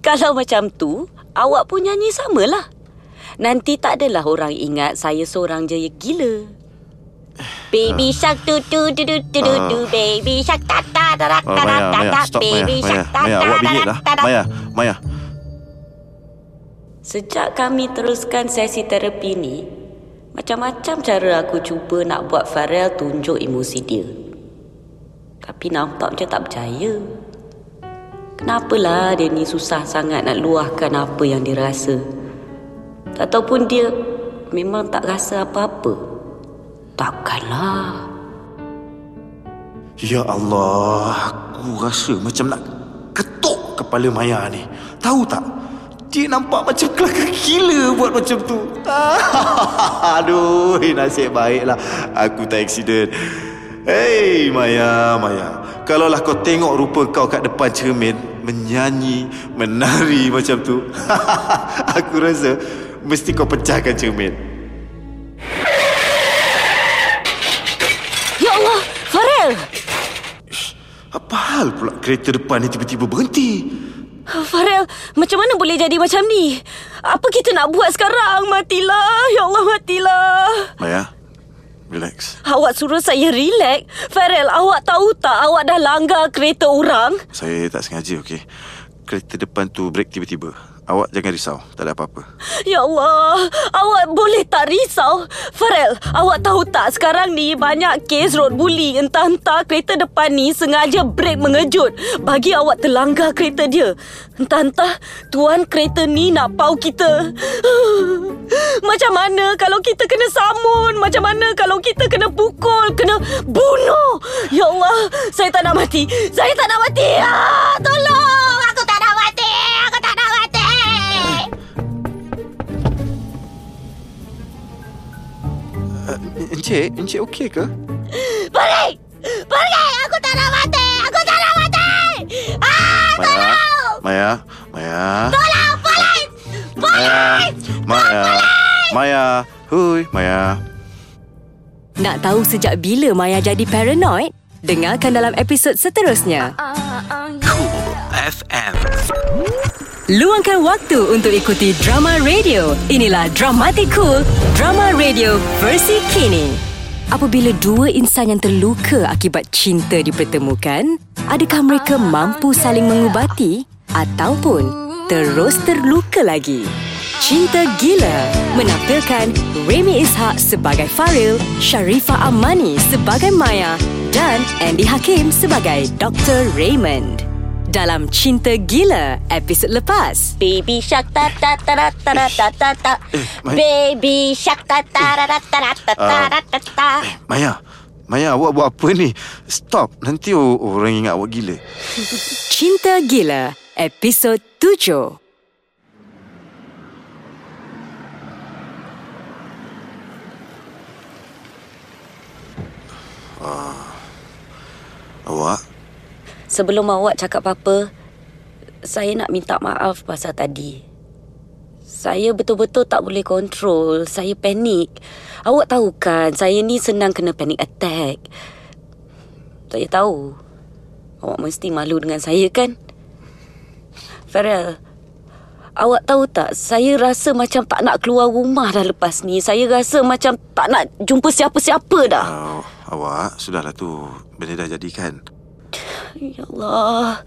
kalau macam tu, awak pun nyanyi samalah. Nanti tak adalah orang ingat saya seorang je gila. Baby shark do do do do do do do baby shark ta ta ta ta Oh, ta ta ta baby Maya, shark ta Maya, ta lah. ta ta. Maya, Maya. Sejak kami teruskan sesi terapi ni, macam-macam cara aku cuba nak buat Farel tunjuk emosi dia. Tapi nampak macam tak percaya. Kenapalah dia ni susah sangat nak luahkan apa yang dia rasa? Ataupun dia memang tak rasa apa-apa? Takkanlah. Ya Allah, aku rasa macam nak ketuk kepala Maya ni. Tahu tak? Dia nampak macam kelakar gila buat macam tu. <laughs> Aduh, nasib baiklah aku tak aksiden. Hei Maya, Maya. Kalaulah kau tengok rupa kau kat depan cermin menyanyi, menari <laughs> macam tu. <laughs> aku rasa mesti kau pecahkan cermin. Ya Allah, Farel! Apa hal pula kereta depan ni tiba-tiba berhenti? Farel, macam mana boleh jadi macam ni? Apa kita nak buat sekarang? Matilah. Ya Allah, matilah. Maya, relax. Awak suruh saya relax. Farel, awak tahu tak awak dah langgar kereta orang? Saya tak sengaja, okey. Kereta depan tu break tiba-tiba. Awak jangan risau, tak ada apa-apa. <laughs> Ya Allah, awak boleh tak risau? Farel, awak tahu tak sekarang ni banyak kes road bully. Entah-entah kereta depan ni sengaja brek mengejut bagi awak terlanggar kereta dia. Entah-entah tuan kereta ni nak pau kita. <sighs> Macam mana kalau kita kena samun? Macam mana kalau kita kena pukul, kena bunuh? Ya Allah, saya tak nak mati. Saya tak nak mati. Ah, tolong, aku tak nak mati. Aku Uh, Encik, Encik okey ke? Pergi! Pergi! Aku tak nak mati! Aku tak nak mati! Ah, Maya, Maya, Maya. tolong! Polis! Maya, Maya, Maya. Hui, Maya. Nak tahu sejak bila Maya jadi paranoid? Dengarkan dalam episod seterusnya. Cool FM. Luangkan waktu untuk ikuti drama radio. Inilah Dramatic Cool, drama radio versi kini. Apabila dua insan yang terluka akibat cinta dipertemukan, adakah mereka mampu saling mengubati ataupun terus terluka lagi? Cinta Gila menampilkan Remy Ishak sebagai Faril, Sharifah Amani sebagai Maya dan Andy Hakim sebagai Dr. Raymond. Dalam Cinta Gila episod lepas. Baby shark ta ta ta ta ta ta ta ta ta Baby shark ta ta ta ta ta ta ta ta ta Maya, Maya awak buat apa ni? Stop, nanti orang ingat awak gila. <laughs> Cinta Gila episod 7. Awak? Sebelum awak cakap apa-apa Saya nak minta maaf pasal tadi. Saya betul-betul tak boleh kontrol. Saya panik. Awak tahu kan Saya ni senang kena panic attack. Saya tahu. Awak mesti malu dengan saya kan? Farel Awak tahu tak Saya rasa macam tak nak keluar rumah dah lepas ni. Saya rasa macam tak nak jumpa siapa-siapa dah. Oh, awak, sudahlah tu. Benda dah jadi kan? Ya Allah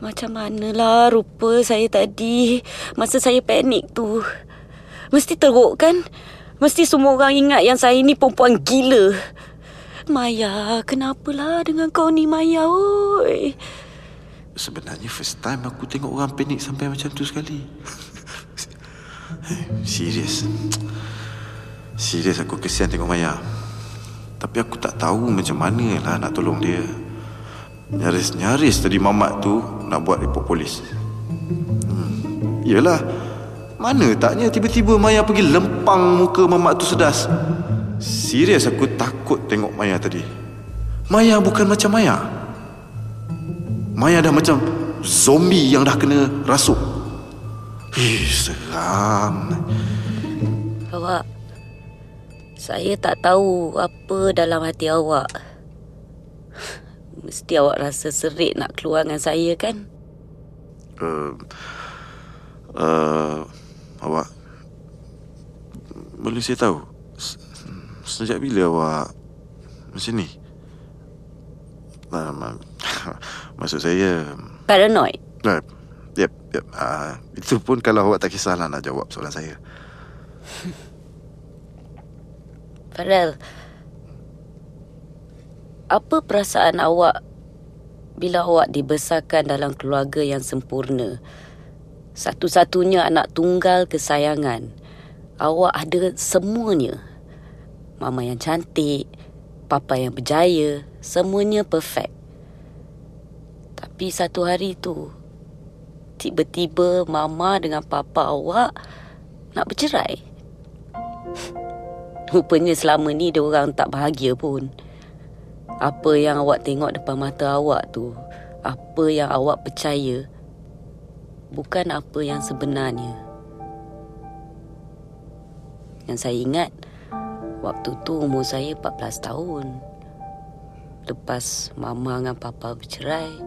Macam manalah rupa saya tadi Masa saya panik tu Mesti teruk kan Mesti semua orang ingat yang saya ni perempuan gila Maya, kenapalah dengan kau ni Maya oi? Sebenarnya first time aku tengok orang panik sampai macam tu sekali. Eh, Serius. Serius aku kesian tengok Maya. Tapi aku tak tahu macam mana lah nak tolong dia. Nyaris-nyaris tadi mamat tu nak buat report polis. Hmm. Yelah. Mana taknya tiba-tiba Maya pergi lempang muka mamat tu sedas. Serius aku takut tengok Maya tadi. Maya bukan macam Maya. Maya dah macam zombie yang dah kena rasuk. Ih, seram. Awak Saya tak tahu apa dalam hati awak Mesti awak rasa serik nak keluar dengan saya kan? Uh, uh, awak boleh saya tahu se- sejak bila awak macam ni? Uh, ma- <laughs> maksud saya Paranoid uh, Yep, yep. Uh, itu pun kalau awak tak kisahlah nak jawab soalan saya. Farel Apa perasaan awak Bila awak dibesarkan dalam keluarga yang sempurna, satu-satunya anak tunggal kesayangan, awak ada semuanya. Mama yang cantik, papa yang berjaya, semuanya perfect. Tapi satu hari tu, tiba-tiba mama dengan papa awak nak bercerai. <laughs> Rupanya selama ni dia orang tak bahagia pun. Apa yang awak tengok depan mata awak tu, apa yang awak percaya, bukan apa yang sebenarnya. Yang saya ingat, waktu tu umur saya 14 tahun. Lepas mama dengan papa bercerai,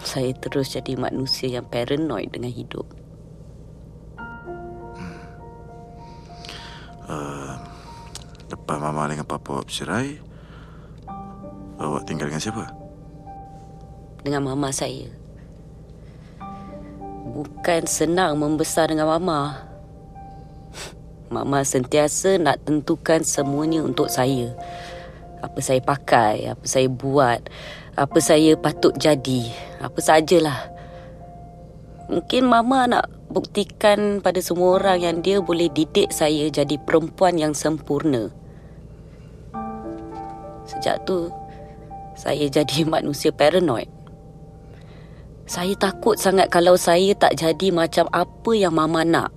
saya terus jadi manusia yang paranoid dengan hidup. Lepas mama dengan papa bercerai, awak tinggal dengan siapa? Dengan mama saya. Bukan senang membesar dengan mama. Mama sentiasa nak tentukan semuanya untuk saya. Apa saya pakai, apa saya buat, apa saya patut jadi, apa sajalah. Mungkin mama nak buktikan pada semua orang yang dia boleh didik saya jadi perempuan yang sempurna. Sejak tu, saya <laughs> jadi manusia paranoid. Saya takut sangat kalau saya tak jadi macam apa yang mama nak.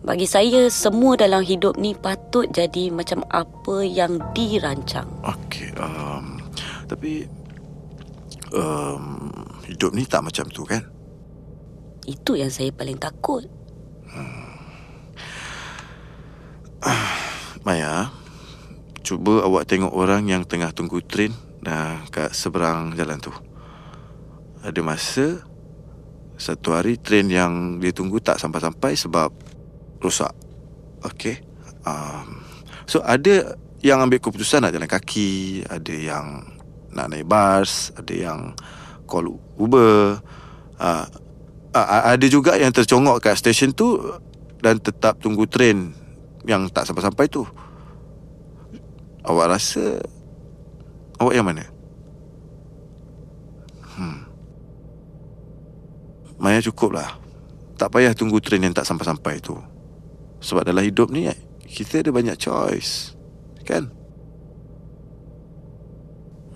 Bagi saya, semua dalam hidup ni patut jadi macam apa yang dirancang. Okey, um, tapi um, hidup ni tak macam tu kan? Itu yang saya paling takut. Maya, cuba awak tengok orang yang tengah tunggu train nah, kat seberang jalan tu. Ada masa satu hari train yang dia tunggu tak sampai-sampai sebab rosak. Okey. Um, so ada yang ambil keputusan nak jalan kaki, ada yang nak naik bas, ada yang call Uber. Uh, uh, ada juga yang tercongok kat stesen tu dan tetap tunggu train yang tak sampai-sampai tu. Awak rasa awak yang mana? Hmm. Maya cukup lah. Tak payah tunggu train yang tak sampai-sampai tu. Sebab dalam hidup ni kita ada banyak choice. Kan?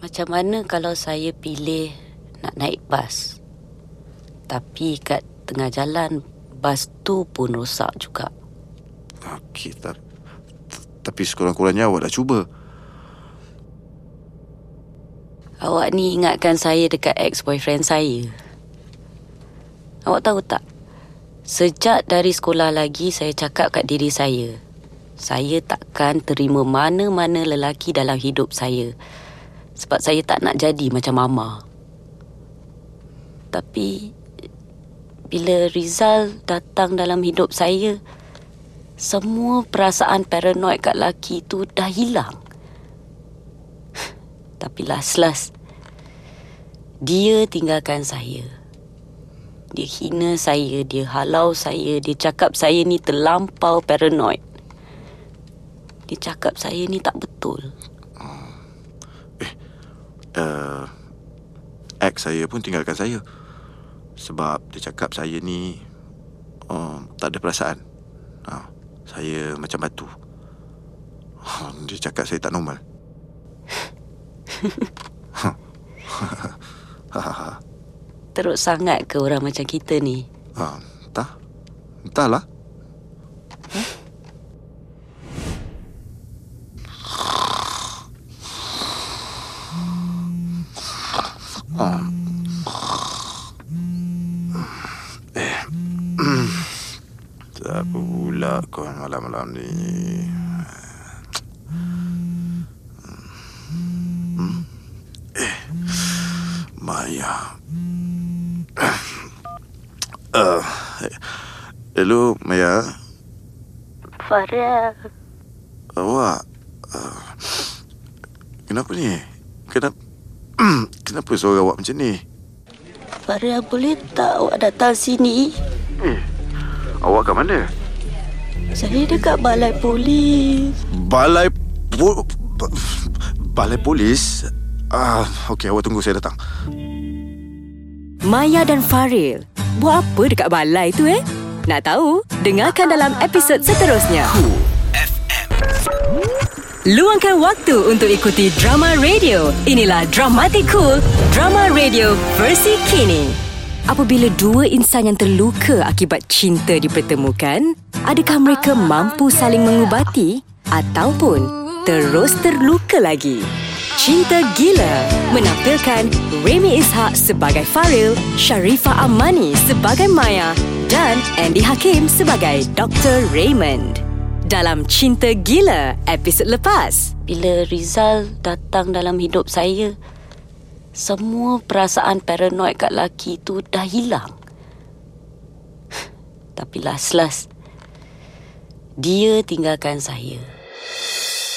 Macam mana kalau saya pilih nak naik bas? Tapi kat tengah jalan, bas tu pun rosak juga. Okey. Tapi sekurang-kurangnya awak dah cuba. Awak ni ingatkan saya dekat ex-boyfriend saya. Awak tahu tak? Sejak dari sekolah lagi saya cakap kat diri saya. Saya takkan terima mana-mana lelaki dalam hidup saya. Sebab saya tak nak jadi macam mama. Tapi bila Rizal datang dalam hidup saya, semua perasaan paranoid kat lelaki tu dah hilang. Tapi last-last, dia tinggalkan saya. Dia hina saya, dia halau saya, dia cakap saya ni terlampau paranoid. Dia cakap saya ni tak betul. Uh, ex saya pun tinggalkan saya. Sebab dia cakap saya ni uh, tak ada perasaan. Uh, saya macam batu. Uh, dia cakap saya tak normal. <laughs> <laughs> Teruk sangat ke orang macam kita ni? uh, entah. Entahlah. <clears throat> Tak pula kau malam-malam ni. Hmm. Eh, Maya. Uh, <clears throat> hello, Maya. Farah. Awak. Uh, kenapa ni? Kenapa? <clears throat> kenapa suara awak macam ni? Farah boleh tak awak datang sini? Eh, awak kat mana? Saya dekat balai polis. Balai po, ba- balai polis. Ah, okey, awak tunggu saya datang. Maya dan Faril buat apa dekat balai tu eh? Nak tahu? Dengarkan dalam episod seterusnya. Luangkan waktu untuk ikuti drama radio. Inilah Dramatic Cool, drama radio versi kini. Apabila dua insan yang terluka akibat cinta dipertemukan, adakah mereka mampu saling mengubati ataupun terus terluka lagi? Cinta Gila menampilkan Remy Ishak sebagai Faril, Sharifah Amani sebagai Maya dan Andy Hakim sebagai Dr. Raymond. Dalam Cinta Gila episod lepas, Bila Rizal datang dalam hidup saya, semua perasaan paranoid kat laki tu dah hilang. <laughs> Tapi last-last, dia tinggalkan saya.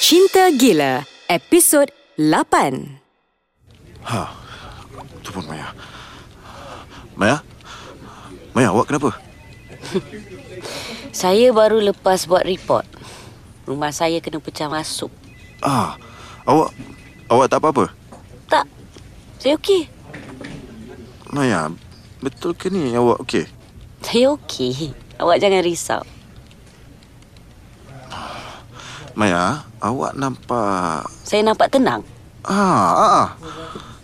Cinta Gila episod 8. Ha. Tu pun Maya. Maya? Maya, awak kenapa? <laughs> Saya baru lepas buat report. Rumah saya kena pecah masuk. Ah, awak awak tak apa-apa? Tak, saya okey. Maya, betul ke ni awak okey? Saya okey. Awak jangan risau. Maya, awak nampak Saya nampak tenang. Ah, ah, ah.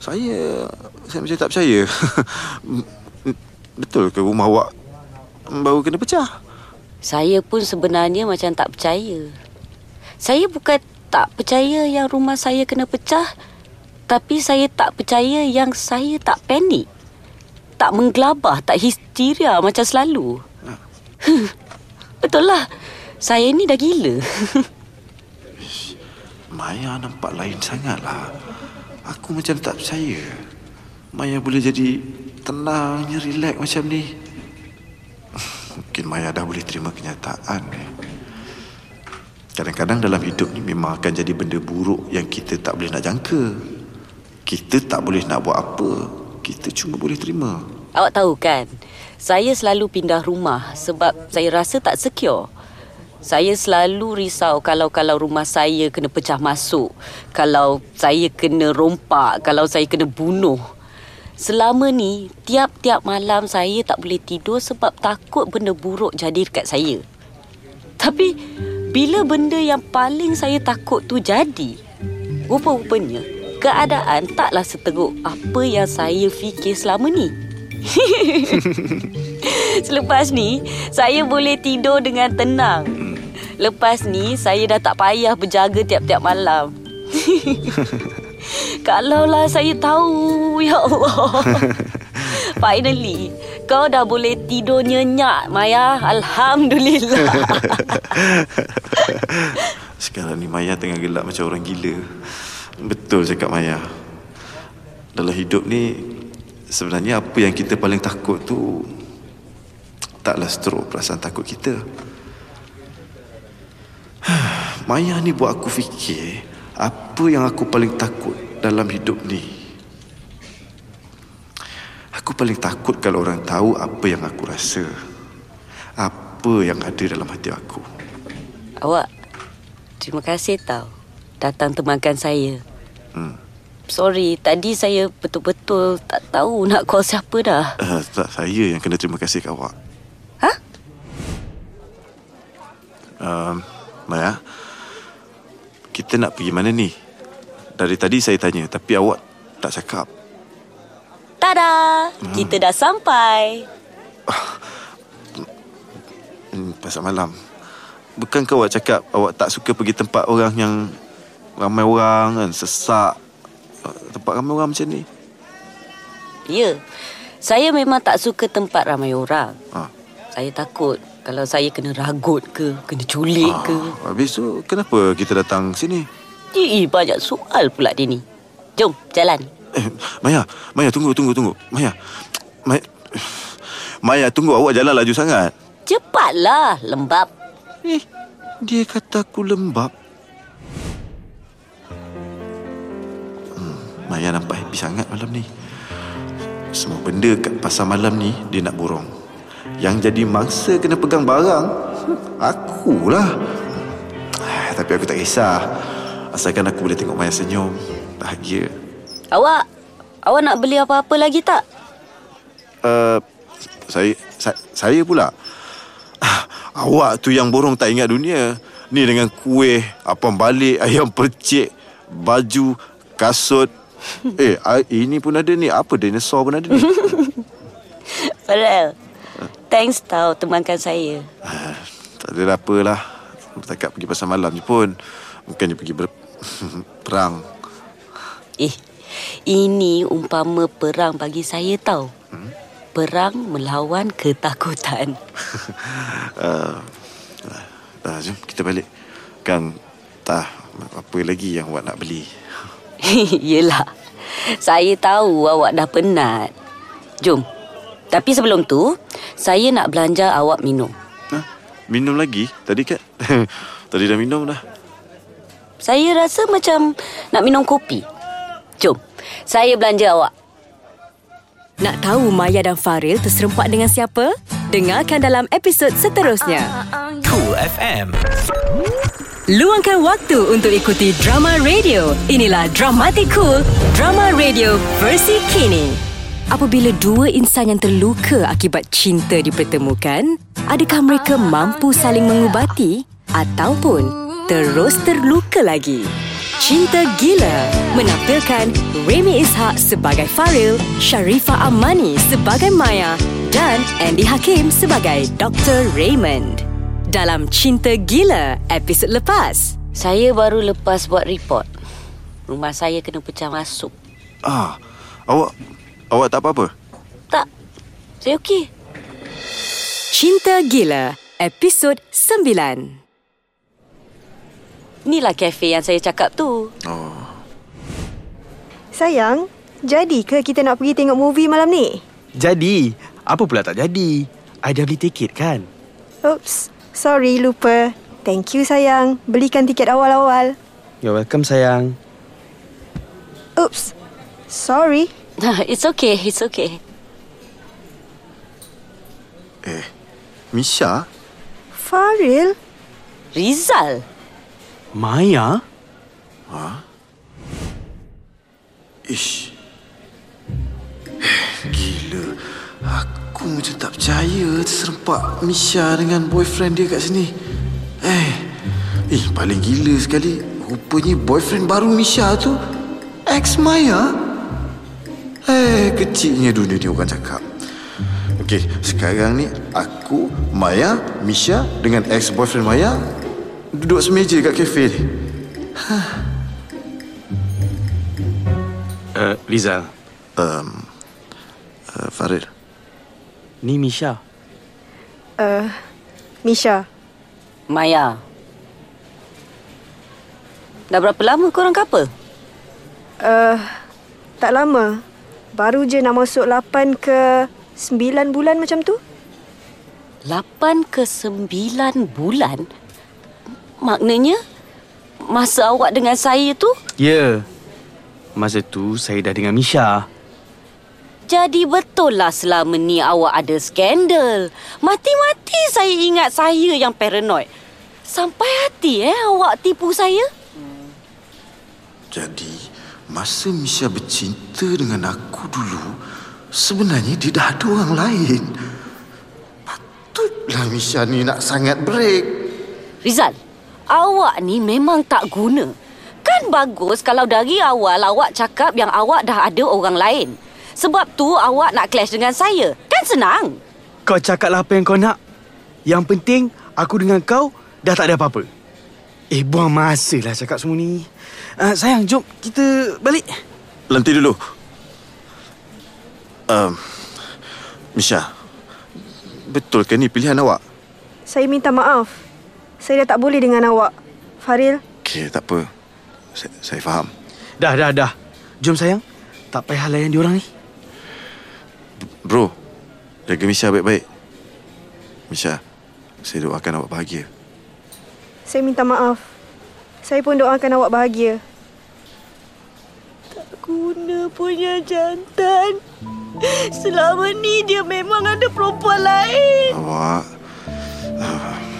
Saya saya macam tak percaya. <laughs> Betul ke rumah awak baru kena pecah? Saya pun sebenarnya macam tak percaya. Saya bukan tak percaya yang rumah saya kena pecah. Tapi saya tak percaya yang saya tak panik. Tak menggelabah, tak histeria macam selalu. <laughs> Betul lah. Saya ni dah gila. <laughs> Maya nampak lain sangat lah. Aku macam tak percaya. Maya boleh jadi tenangnya, relax macam ni. <laughs> Mungkin Maya dah boleh terima kenyataan. Kadang-kadang dalam hidup ni memang akan jadi benda buruk yang kita tak boleh nak jangka. Kita tak boleh nak buat apa. Kita cuma boleh terima. Awak tahu kan, saya selalu pindah rumah sebab saya rasa tak secure. Saya selalu risau kalau-kalau rumah saya kena pecah masuk, kalau saya kena rompak, kalau saya kena bunuh. Selama ni, tiap-tiap malam saya tak boleh tidur sebab takut benda buruk jadi dekat saya. Tapi, bila benda yang paling saya takut tu jadi, rupa-rupanya keadaan taklah seteruk apa yang saya fikir selama ni. <laughs> Selepas ni, saya boleh tidur dengan tenang. Lepas ni, saya dah tak payah berjaga tiap-tiap malam. <laughs> Kalaulah saya tahu, ya Allah. <laughs> Finally, kau dah boleh tidur nyenyak, Maya. Alhamdulillah. <laughs> Sekarang ni Maya tengah gelap macam orang gila. Betul cakap Maya. Dalam hidup ni sebenarnya apa yang kita paling takut tu taklah stroke perasaan takut kita. <sighs> Maya ni buat aku fikir apa yang aku paling takut dalam hidup ni. Aku paling takut kalau orang tahu apa yang aku rasa. Apa yang ada dalam hati aku. Awak, terima kasih tau. Datang temankan saya. Hmm. Sorry, tadi saya betul-betul tak tahu nak call siapa dah. Uh, tak, saya yang kena terima kasih kat awak. Hah? Um, Maya, kita nak pergi mana ni? Dari tadi saya tanya, tapi awak tak cakap. Tada! Kita dah sampai. Hmm, pasal malam. Bukankah awak cakap awak tak suka pergi tempat orang yang ramai orang kan, sesak. Tempat ramai orang macam ni. Ya, saya memang tak suka tempat ramai orang. Ha. Saya takut kalau saya kena ragut ke, kena culik ke. Ah, habis tu, kenapa kita datang sini? Eh, banyak soal pula dia ni. Jom, jalan. Eh, Maya, Maya tunggu, tunggu, tunggu. Maya, Maya, Maya tunggu awak jalan laju sangat. Cepatlah, lembab. Eh, dia kata aku lembab. Hmm, Maya nampak happy sangat malam ni. Semua benda kat pasar malam ni dia nak borong. Yang jadi mangsa kena pegang barang, akulah. Ah, Tapi aku tak kisah. Asalkan aku boleh tengok Maya senyum, bahagia. Awak Awak nak beli apa-apa lagi tak? Uh, saya, saya saya pula. Ah, awak tu yang borong tak ingat dunia. Ni dengan kuih, apam balik, <laughs> ayam percik, baju, kasut. <laughs> eh, ini pun ada ni. Apa dinosaur pun ada ni. <laughs> Farel Thanks tau temankan saya Ah, tak ada apalah. Setakat pergi pasar malam je pun. Bukannya pergi ber... <laughs> perang. Eh Ini umpama perang bagi saya tau Perang melawan ketakutan <laughs> Uh, dah, jom kita balik. Kan tak apa lagi yang awak nak beli. <laughs> Yelah Saya tahu awak dah penat Jom Tapi sebelum tu Saya nak belanja awak minum Ha? Minum lagi? Tadi kan? <laughs> Tadi dah minum dah. Saya rasa macam Nak minum kopi Jom Saya belanja awak Nak tahu Maya dan Faril terserempak dengan siapa? Dengarkan dalam episod seterusnya. Cool FM. Luangkan waktu untuk ikuti drama radio. Inilah Dramatic Cool, drama radio versi kini. Apabila dua insan yang terluka akibat cinta dipertemukan, adakah mereka mampu saling mengubati ataupun terus terluka lagi? Cinta Gila menampilkan Remy Ishak sebagai Faril, Sharifah Amani sebagai Maya dan Andy Hakim sebagai Dr. Raymond. Dalam Cinta Gila episod lepas. Saya baru lepas buat report Rumah saya kena pecah masuk Ah, awak awak tak apa-apa? Tak Saya okey Cinta Gila episod 9. Inilah kafe yang saya cakap tu Oh, Sayang, jadi ke kita nak pergi tengok movie malam ni? Jadi, apa pula tak jadi? I dah beli tiket kan? Oops, sorry lupa. Thank you sayang. Belikan tiket awal-awal. You're welcome sayang. Oops, sorry. <laughs> It's okay It's okay eh. Misha? Faril? Rizal Maya? Ish. Eh, <sighs> Gila. Aku macam tak percaya terserempak Misha dengan boyfriend dia kat sini. Eh. Eh, paling gila sekali. Rupanya boyfriend baru Misha tu ex Maya. Eh, kecilnya dunia ni orang cakap. Okey, sekarang ni aku, Maya, Misha dengan ex-boyfriend Maya duduk semeja kat kafe ni. Uh, Rizal, Um, uh, Farid. ni Misha. Uh, Misha. Maya Dah berapa lama korang couple? Uh, tak lama. Baru je nak masuk 8 ke 9 bulan macam tu. 8 ke 9 bulan? Maknanya Masa awak dengan saya tu Ya. Yeah. Masa tu saya dah dengan Misha. Jadi betul lah selama ni awak ada skandal. Mati-mati saya ingat saya yang paranoid. Sampai hati eh awak tipu saya. Jadi, masa Misha bercinta dengan aku dulu, sebenarnya dia dah ada orang lain. Patutlah Misha ni nak sangat break. Rizal, awak ni memang tak guna. Kan bagus kalau dari awal awak cakap yang awak dah ada orang lain. Sebab tu awak nak clash dengan saya. Kan senang. Kau cakaplah apa yang kau nak. Yang penting aku dengan kau dah tak ada apa-apa. Eh, buang masa lah cakap semua ni. Uh, sayang, jom kita balik. Nanti dulu. Um, Misha, betul ke ni pilihan awak? Saya minta maaf. Saya dah tak boleh dengan awak. Faril, Okey, tak apa. Saya, saya faham. Dah, dah, dah. Jom sayang. Tak payah layan diorang ni. Bro, jaga Misha baik-baik. Misha, saya doakan awak bahagia. saya minta maaf. Saya pun doakan awak bahagia. Guna punya jantan. Selama ni dia memang ada perempuan lain. Awak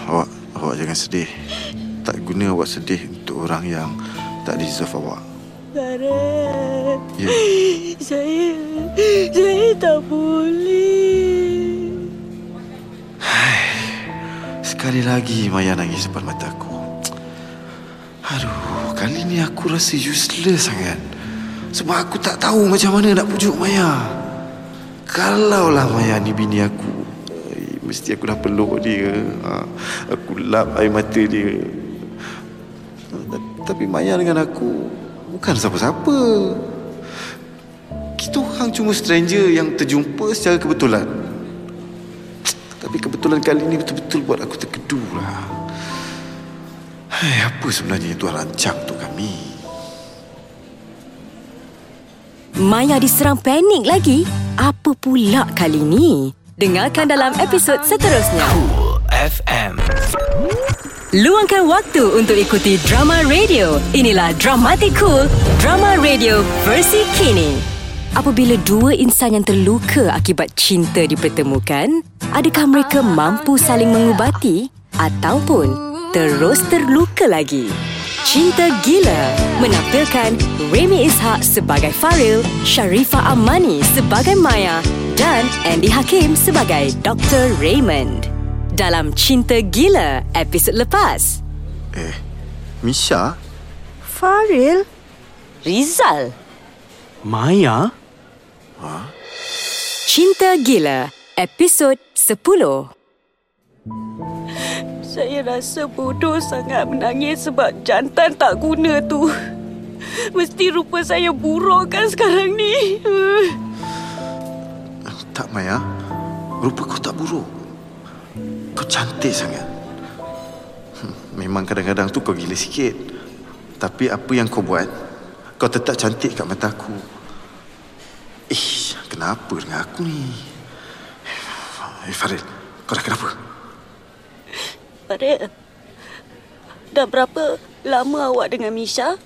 Awak Awak jangan sedih Tak guna awak sedih Untuk orang yang Tak deserve awak Farel. Ya. Saya... Saya tak boleh. Sekali lagi Maya nangis depan mata aku. Aduh, kali ni aku rasa useless sangat. Sebab aku tak tahu macam mana nak pujuk Maya. Kalaulah Maya ni bini aku, eh, mesti aku dah peluk dia. Ha, aku lap air mata dia. Tapi Maya dengan aku bukan siapa-siapa. Kita orang cuma stranger yang terjumpa secara kebetulan. Tapi kebetulan kali ini betul-betul buat aku terkedu lah. Hai, apa sebenarnya yang Tuhan rancang untuk kami? Maya diserang panik lagi? Apa pula kali ni? Dengarkan dalam episod seterusnya. Cool FM. Luangkan waktu untuk ikuti drama radio. Inilah Dramatic Cool, drama radio versi kini. Apabila dua insan yang terluka akibat cinta dipertemukan, adakah mereka mampu saling mengubati ataupun terus terluka lagi? Cinta Gila menampilkan Remy Ishak sebagai Faril, Sharifah Amani sebagai Maya dan Andy Hakim sebagai Dr. Raymond. Dalam Cinta Gila episod lepas. Eh, Misha? Faril? Rizal. Maya? Cinta Gila episod 10. Saya rasa bodoh sangat menangis sebab jantan tak guna tu. Mesti rupa saya buruk kan sekarang ni. Tak, Maya. Rupa kau tak buruk. Kau cantik sangat. Memang kadang-kadang tu kau gila sikit. Tapi apa yang kau buat, kau tetap cantik kat mata aku. Eh, kenapa dengan aku ni? Eh, Farid, kau dah kenapa? Farid, dah berapa lama awak dengan Misha?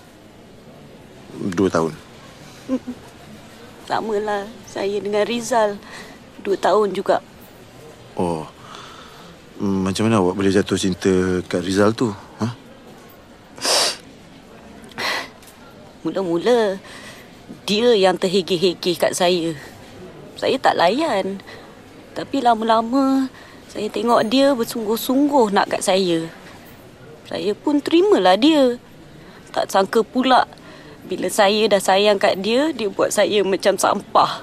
Dua tahun. Lamalah saya dengan Rizal. Dua tahun juga. Oh, hmm, macam mana awak boleh jatuh cinta kat Rizal tu? Ha? Mula-mula, dia yang terhegeh-hegeh kat saya. Saya tak layan. Tapi lama-lama, saya tengok dia bersungguh-sungguh nak kat saya. Saya pun terimalah dia. Tak sangka pula, bila saya dah sayang kat dia, dia buat saya macam sampah.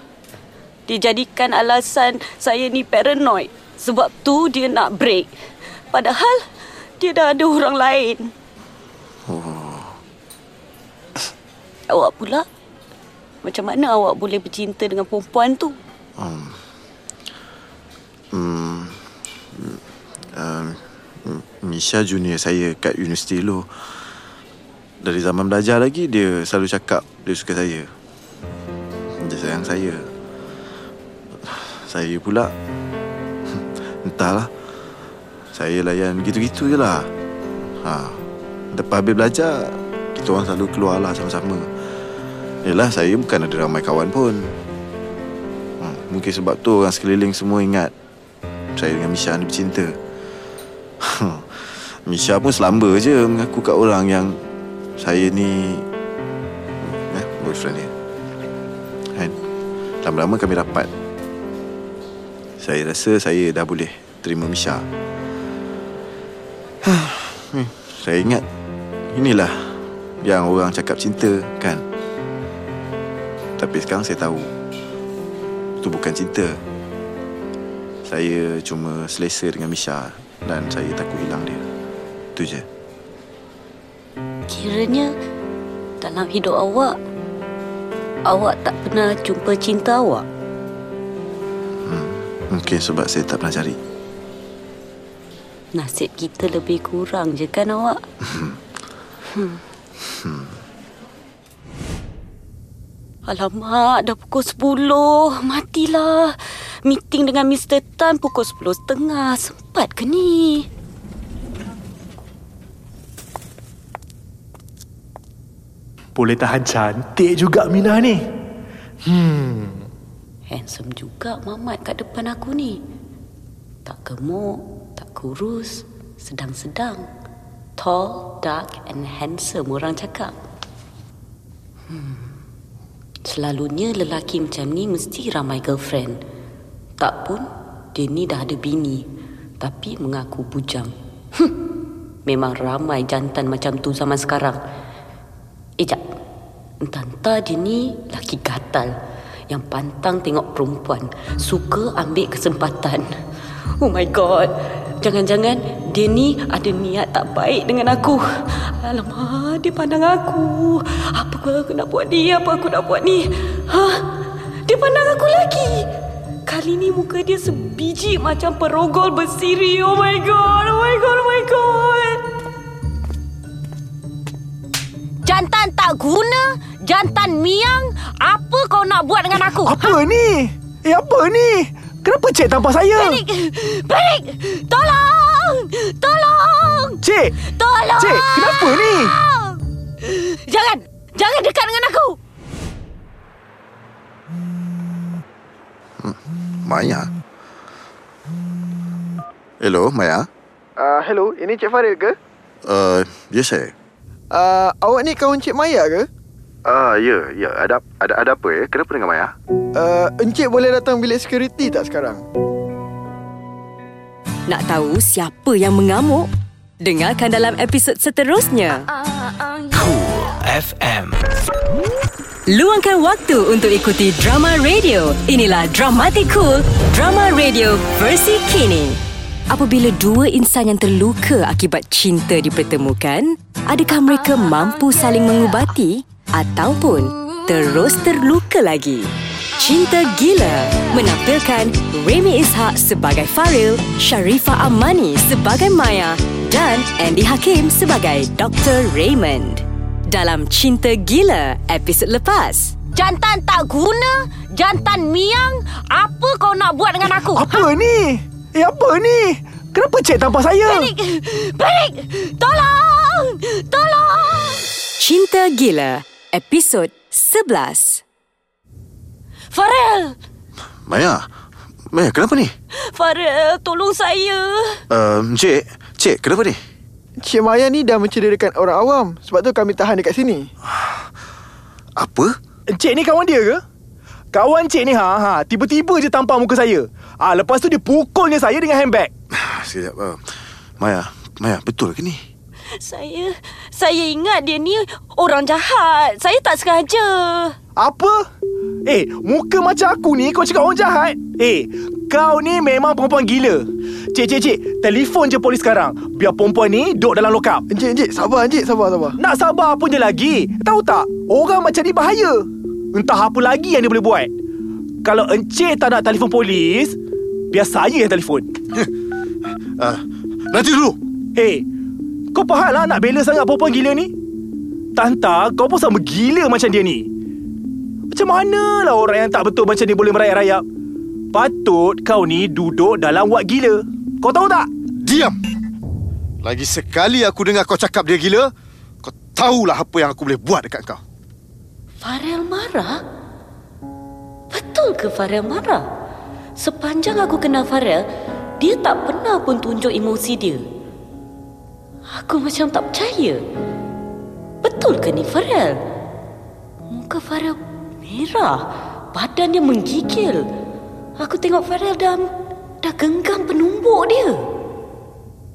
Dia jadikan alasan saya ni paranoid. Sebab tu dia nak break. Padahal, dia dah ada orang lain. Awak pula? Macam mana awak boleh bercinta dengan perempuan tu? Um, um, um, Misha junior saya kat universiti dulu. Dari zaman belajar lagi dia selalu cakap dia suka saya. Dia sayang saya. Saya pula <laughs> entahlah. Saya layan gitu-gitu je lah. Ha. Lepas habis belajar kita orang selalu keluar lah sama-sama. Yelah saya bukan ada ramai kawan pun. Ha. Mungkin sebab tu orang sekeliling semua ingat saya dengan Misha ni bercinta. <laughs> Misha pun selamba je mengaku kat orang yang saya ni eh, boyfriend dia. Kan? Lama-lama kami rapat. Saya rasa saya dah boleh terima Misha. Hmm, <sighs> saya ingat inilah yang orang cakap cinta kan. Tapi sekarang saya tahu itu bukan cinta. Saya cuma selesa dengan Misha dan saya takut hilang dia. Itu je. Kiranya dalam hidup awak, awak tak pernah jumpa cinta awak. Mungkin sebab saya tak pernah cari. Nasib kita lebih kurang je kan awak? hmm. Alamak, dah pukul 10. Matilah. Meeting dengan Mr. Tan pukul 10.30. Sempat ke ni? Boleh tahan cantik juga Mina ni. Hmm. Handsome juga Mamat kat depan aku ni. Tak gemuk, tak kurus, sedang-sedang. Tall, dark and handsome orang cakap. Selalunya lelaki macam ni mesti ramai girlfriend. Tak pun, dia ni dah ada bini. Tapi mengaku bujang. Hm, memang ramai jantan macam tu zaman sekarang. Eh, jap. Entah-entah dia ni laki gatal. Yang pantang tengok perempuan. Suka ambil kesempatan. Oh my god. Jangan-jangan dia ni ada niat tak baik dengan aku. Alamak, dia pandang aku. Apa aku nak buat ni? Apa aku nak buat ni? Hah? Dia pandang aku lagi. Kali ni muka dia sebiji macam perogol bersiri. Oh my god, oh my god, oh my god. Jantan tak guna, jantan miang. Apa kau nak buat dengan aku? Apa ni? Eh, apa ni? Kenapa cik tanpa saya? Balik! Balik! Tolong! Tolong! Cik! Tolong! Cik, kenapa ni? Jangan! Jangan dekat dengan aku! Maya. Hello, Maya. Uh, hello, ini Cik Farid ke? Uh, ya saya. Uh, awak ni kawan Cik Maya ke? Ah, uh, ya, ya. Ada ada ada apa ya? Kenapa dengan Maya? Uh, Encik boleh datang bilik security tak sekarang? Nak tahu siapa yang mengamuk? Dengarkan dalam episod seterusnya. Cool FM. Luangkan waktu untuk ikuti drama radio. Inilah Dramatic Cool, drama radio versi kini. Apabila dua insan yang terluka akibat cinta dipertemukan, adakah mereka mampu saling mengubati ataupun terus terluka lagi? Cinta Gila menampilkan Remy Ishak sebagai Faril, Sharifah Amani sebagai Maya dan Andy Hakim sebagai Dr. Raymond. Dalam Cinta Gila episod lepas. Jantan tak guna, jantan miang. Apa kau nak buat dengan aku? Apa ni? Eh, apa ni? Kenapa cik tanpa saya? Balik! Balik! Tolong! Tolong! Cinta Gila episod 11. Farel! Maya. Maya, kenapa ni? Farel, tolong saya. Uh, cik, cik, kenapa ni? Cik Maya ni dah mencederakan orang awam. Sebab tu kami tahan dekat sini. Apa? Cik ni kawan dia ke? Kawan cik ni ha, ha tiba-tiba je tampar muka saya. Ah, lepas tu dia pukulnya saya dengan handbag. Sekejap. Uh, Maya, Maya, betul ke ni? Saya saya ingat dia ni orang jahat. Saya tak sengaja. Apa? Eh, muka macam aku ni kau cakap orang jahat? Eh, kau ni memang perempuan gila. Cik, cik, cik, telefon je polis sekarang. Biar perempuan ni duduk dalam lock up. Encik, encik, sabar encik, sabar, sabar. Nak sabar apa je lagi? Tahu tak? Orang macam ni bahaya. Entah apa lagi yang dia boleh buat. Kalau encik tak nak telefon polis, biar saya yang telefon. Uh, <laughs> nanti dulu. Hei, kau faham lah nak bela sangat perempuan gila ni? Tanta, kau pun sama gila macam dia ni. Macam mana lah orang yang tak betul macam ni boleh merayap-rayap? Patut kau ni duduk dalam wad gila. Kau tahu tak? Diam. Lagi sekali aku dengar kau cakap dia gila, kau tahulah apa yang aku boleh buat dekat kau. Farel marah? Betul ke Farel marah? Sepanjang aku kenal Farel, dia tak pernah pun tunjuk emosi dia. Aku macam tak percaya. Betul ke ni Farel? Muka Farel merah. Badan dia menggigil. Aku tengok Farel dah, dah genggam penumbuk dia.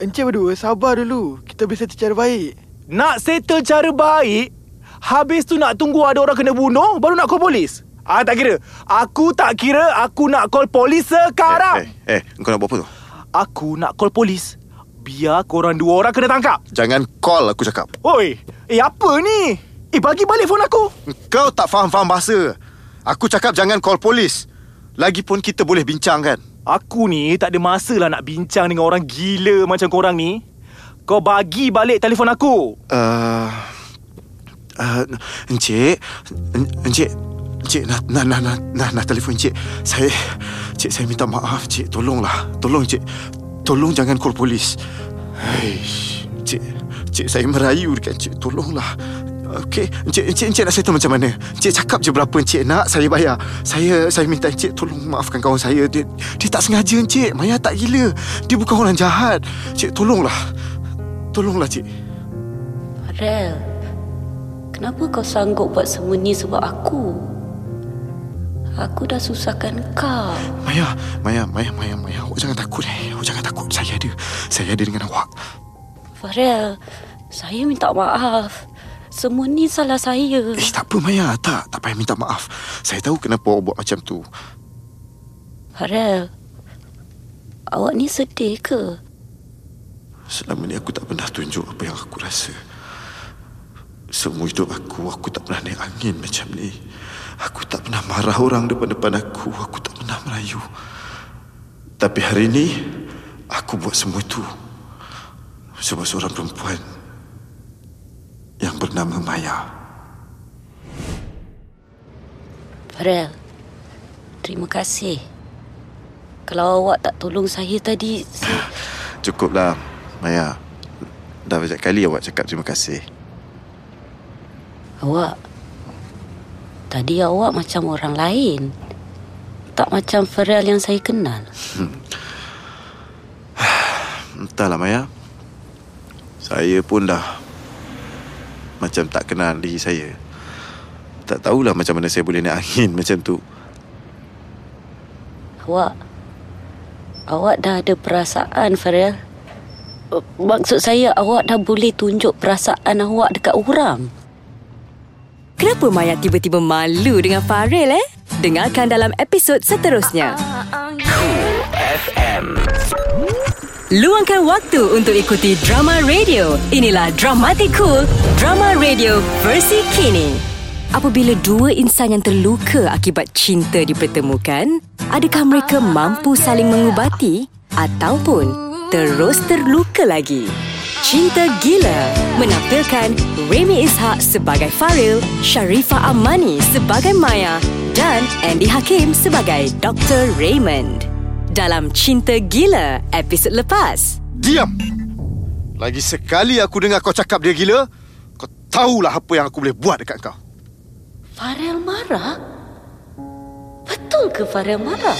Encik berdua, sabar dulu. Kita bisa secara baik. Nak settle cara baik, habis tu nak tunggu ada orang kena bunuh, baru nak call polis. Ah tak kira. Aku tak kira aku nak call polis sekarang. Eh, eh, eh, kau nak buat apa tu? Aku nak call polis. Biar korang dua orang kena tangkap. Jangan call aku cakap. Oi, eh apa ni? Eh bagi balik phone aku. Kau tak faham-faham bahasa. Aku cakap jangan call polis. Lagipun kita boleh bincang kan? Aku ni tak ada masa lah nak bincang dengan orang gila macam korang ni. Kau bagi balik telefon aku. Uh, uh, encik, en- encik, encik nak nak nak nak nak, nak telefon encik. Saya, encik saya minta maaf, encik. Tolonglah, tolong encik. Tolong jangan call polis. Hei, encik, encik saya merayu dekat encik. Tolonglah. Okey, encik, encik, encik nak settle macam mana? Encik cakap je berapa encik nak, saya bayar. Saya saya minta encik tolong maafkan kawan saya. Dia, dia tak sengaja encik. Maya tak gila. Dia bukan orang jahat. Encik tolonglah. Tolonglah cik. Farel, Kenapa kau sanggup buat semua ni sebab aku? Aku dah susahkan kau. Maya, Maya, Maya, Maya, Maya. Awak jangan takut eh. Awak jangan takut. Saya ada. Saya ada dengan awak. Farel, saya minta maaf. Semua ni salah saya. Eh, tak apa Maya. Tak, tak payah minta maaf. Saya tahu kenapa awak buat macam tu. Farel, awak ni sedih ke? Selama ni aku tak pernah tunjuk apa yang aku rasa. Semua hidup aku, aku tak pernah naik angin macam ni. Aku tak pernah marah orang depan-depan aku. Aku tak pernah merayu. Tapi hari ni, aku buat semua itu. Sebab seorang perempuan yang bernama Maya. Farel, terima kasih. Kalau awak tak tolong saya tadi, saya... <sighs> Cukuplah, Maya. Dah banyak kali awak cakap terima kasih. Awak, tadi awak macam orang lain. Tak macam Farel yang saya kenal. Entahlah Maya. Saya pun dah macam tak kenal diri saya. Tak tahulah macam mana saya boleh naik angin <laughs> macam tu. Awak, awak dah ada perasaan, Farel. Maksud saya, awak dah boleh tunjuk perasaan awak dekat orang. Kenapa Maya tiba-tiba malu dengan Farel eh? Dengarkan dalam episod seterusnya. FM. Luangkan waktu untuk ikuti drama radio. Inilah Dramatic Cool, drama radio versi kini. Apabila dua insan yang terluka akibat cinta dipertemukan, adakah mereka mampu saling mengubati ataupun terus terluka lagi? Cinta Gila menampilkan Remy Ishak sebagai Faril, Sharifah Amani sebagai Maya dan Andy Hakim sebagai Dr. Raymond. Dalam Cinta Gila episod lepas. Diam! Lagi sekali aku dengar kau cakap dia gila, kau tahulah apa yang aku boleh buat dekat kau. Farel marah? Betul ke Farel marah?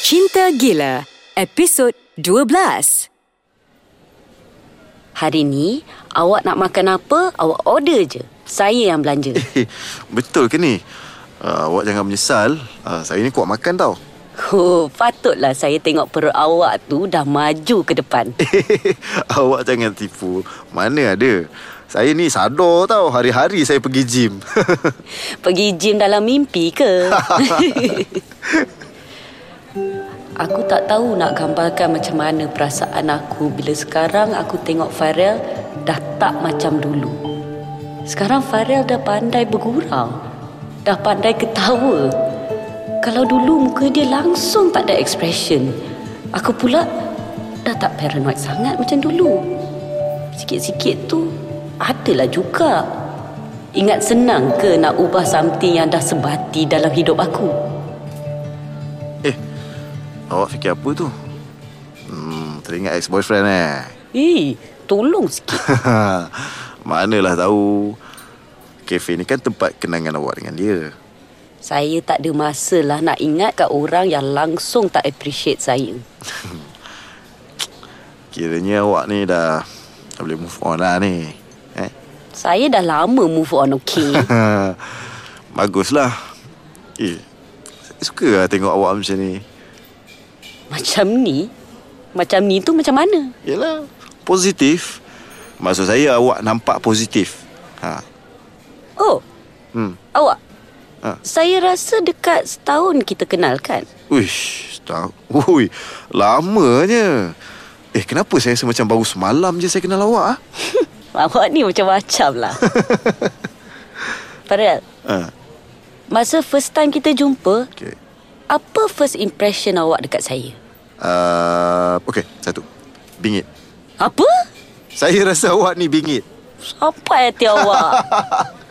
Cinta Gila episod 12. Hari ni, awak nak makan apa, awak order je. Saya yang belanja. <laughs> Betul ke ni? Uh, awak jangan menyesal. Uh, saya ni kuat makan tau. Oh, patutlah saya tengok perut awak tu dah maju ke depan. <laughs> awak jangan tipu. Mana ada. Saya ni sadar tau. Hari-hari saya pergi gym. <laughs> Pergi gym dalam mimpi ke? Aku tak tahu nak gambarkan macam mana perasaan aku bila sekarang aku tengok Farel dah tak macam dulu. Sekarang Farel dah pandai bergurau. Dah pandai ketawa. Kalau dulu muka dia langsung tak ada expression. Aku pula dah tak paranoid sangat macam dulu. Sikit-sikit tu adalah juga. Ingat senang ke nak ubah something yang dah sebati dalam hidup aku? Awak fikir apa tu? Hmm, teringat ex-boyfriend eh? Eh, tolong sikit. <laughs> Manalah tahu. Kafe ni kan tempat kenangan awak dengan dia. Saya tak ada masa lah nak ingat kat orang yang langsung tak appreciate saya. <laughs> Kiranya awak ni dah, dah boleh move on lah ni. Eh? Saya dah lama move on, okay? <laughs> Baguslah. Eh, saya suka lah tengok awak macam ni. Macam ni? Macam ni tu macam mana? Yelah, positif. Maksud saya awak nampak positif. Ha. Oh, Hmm. awak. Ha. Saya rasa dekat setahun kita kenal kan? Uish, tahu. Ui, lamanya. Eh, kenapa saya rasa macam baru semalam je saya kenal awak ah? <laughs> Awak ni macam-macam lah. <laughs> Farel, Ha. masa first time kita jumpa, Okey. Apa first impression awak dekat saya? Uh, okey, satu. Bingit. Apa? Saya rasa awak ni bingit. Sampai hati awak.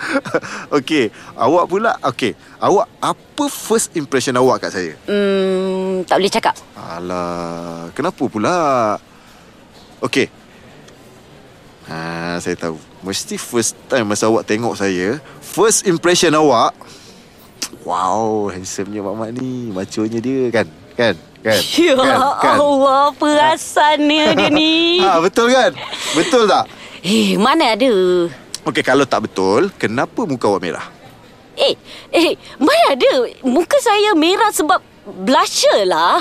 <laughs> okey, awak pula. Okey, awak apa first impression awak kat saya? Hmm, tak boleh cakap. Alah, kenapa pula? Okey. Ha, saya tahu. Mesti first time masa awak tengok saya, first impression awak, wow, handsome-nya Mak ni. Maconya dia kan? Kan? Kan? <laughs> Ya kan? kan? Allah, perasannya dia ni. <laughs> Ha, betul kan? Betul tak? Eh, mana ada? Okey, kalau tak betul, kenapa muka awak merah? Eh, eh, mana ada muka saya merah sebab blusher lah.